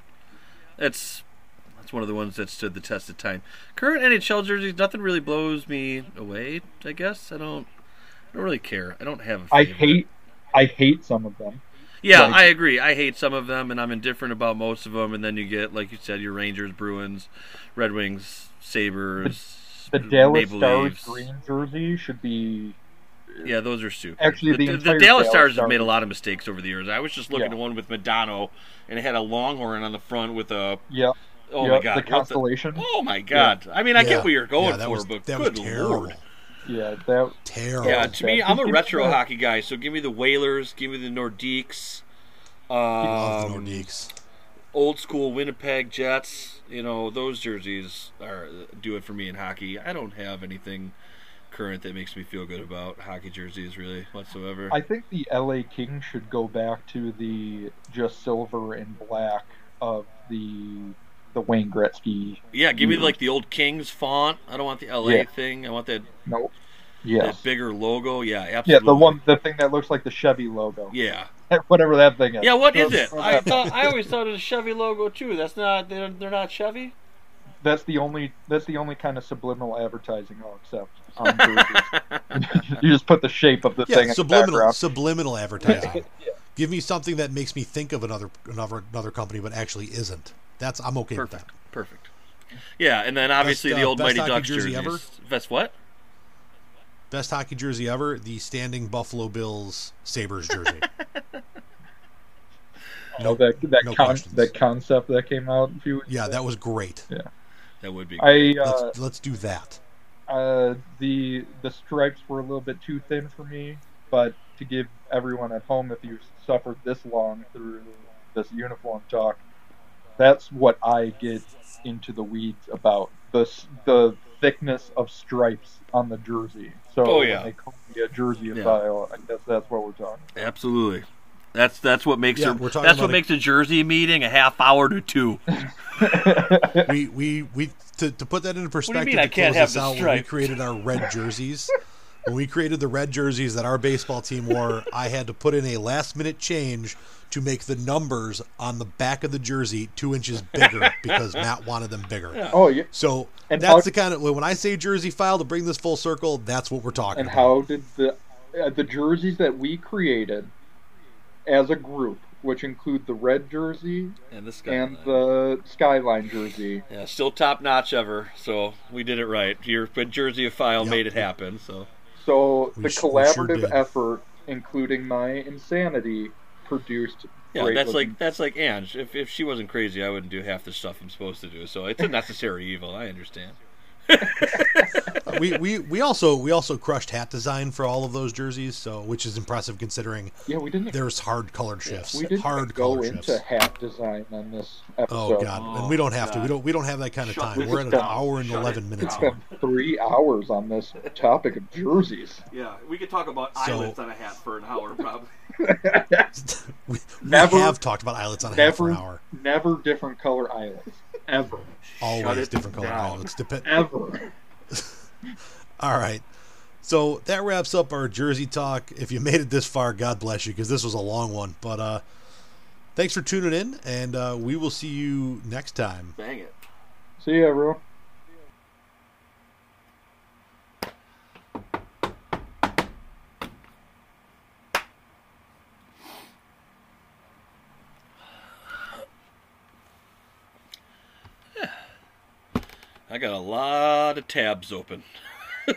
it's that's one of the ones that stood the test of time. Current NHL jerseys, nothing really blows me away. I guess I don't. I don't really care. I don't have. A I hate I hate some of them. Yeah, like- I agree. I hate some of them, and I'm indifferent about most of them. And then you get, like you said, your Rangers, Bruins, Red Wings, Sabres, The Dallas Maple Stars Leafs. green jersey should be Yeah, those are stupid. Actually, the the, entire Dallas Dallas Stars have made a lot of mistakes over the years. I was just looking Yeah. at one with Madonna, and it had a longhorn on the front with a. yeah, Oh yeah my god! the what constellation. Oh my god! I mean, I Yeah. get where you're going Yeah, that for, was- but that was good terrible. lord! Yeah, that Terrible. Yeah, to me. I'm a retro hockey guy, so give me the Whalers, give me the Nordiques, Love the um, Nordiques. old school Winnipeg Jets. You know, those jerseys are do it for me in hockey. I don't have anything current that makes me feel good about hockey jerseys, really whatsoever. I think the LA Kings should go back to the just silver and black of the the Wayne Gretzky. yeah, give me years. like the old Kings font. I don't want the LA Yeah. thing. I want that, No, yes, that bigger logo. Yeah, absolutely. yeah, the one the thing that looks like the Chevy logo. Yeah, whatever that thing is. yeah. What is it? I thought I always thought it was a Chevy logo too. That's not. They're, they're not Chevy. that's the only that's the only kind of subliminal advertising oh, I'll accept. On you just put the shape of the thing Yeah, in the subliminal background. subliminal advertising. Yeah. Give me something that makes me think of another another another company, but actually isn't. That's I'm okay with Perfect. that. Perfect. Yeah, and then obviously Best, the uh, old best Mighty hockey Ducks jersey jerseys. ever? Best what? Best hockey jersey ever, the standing Buffalo Bills Sabres jersey. Oh, that that no con- that concept that came out a few weeks yeah, ago. that was great. Yeah, that would be. I uh, Let's let's do that. uh, the the stripes were a little bit too thin for me, but to give everyone at home, if you suffered this long through this uniform talk, that's what I get into the weeds about the the thickness of stripes on the jersey. So Oh, yeah. when they call me a jersey Yeah. style, I guess that's what we're talking. About. Absolutely. That's that's what makes Yeah, a we're talking that's what a- makes a jersey meeting a half hour to two. we we we to, to put that into perspective. mean I can't have this the out, when we created our red jerseys. when we created the red jerseys that our baseball team wore, I had to put in a last minute change to make the numbers on the back of the jersey two inches bigger because Matt wanted them bigger. oh, yeah. So And that's how- the kind of when I say jersey file to bring this full circle, that's what we're talking about. And about. how did the uh, the jerseys that we created as a group, which include the red jersey And this guy. and the skyline jersey, yeah, still top notch ever. So we did it right. Your jersey file Yep. made it happen. So so We the sh- we sure collaborative did. effort, including my insanity, produced. yeah, great that's looking- like that's like Ange. If if she wasn't crazy, I wouldn't do half the stuff I'm supposed to do. So it's a necessary evil. I understand. Uh, we, we we also we also crushed hat design for all of those jerseys, so which is impressive considering yeah. We didn't. there's hard colored shifts. we didn't hard go colored into shifts. hat design on this episode. Oh god, Oh, and we don't have to. We oh, don't. We don't have that kind of Shut time. We're at an down. hour and Shut eleven it minutes. It's here. been three hours on this topic of jerseys. Yeah, we could talk about So- eyelets on a hat for an hour, probably. we we Never- have talked about eyelets on a hat for Never, an hour. never different color eyelids. Ever. Always different color down. Ever. All right. So that wraps up our jersey talk. If you made it this far, God bless you, because this was a long one. But uh, thanks for tuning in, and uh, we will see you next time. Bang it. See you, everyone. I got a lot of tabs open.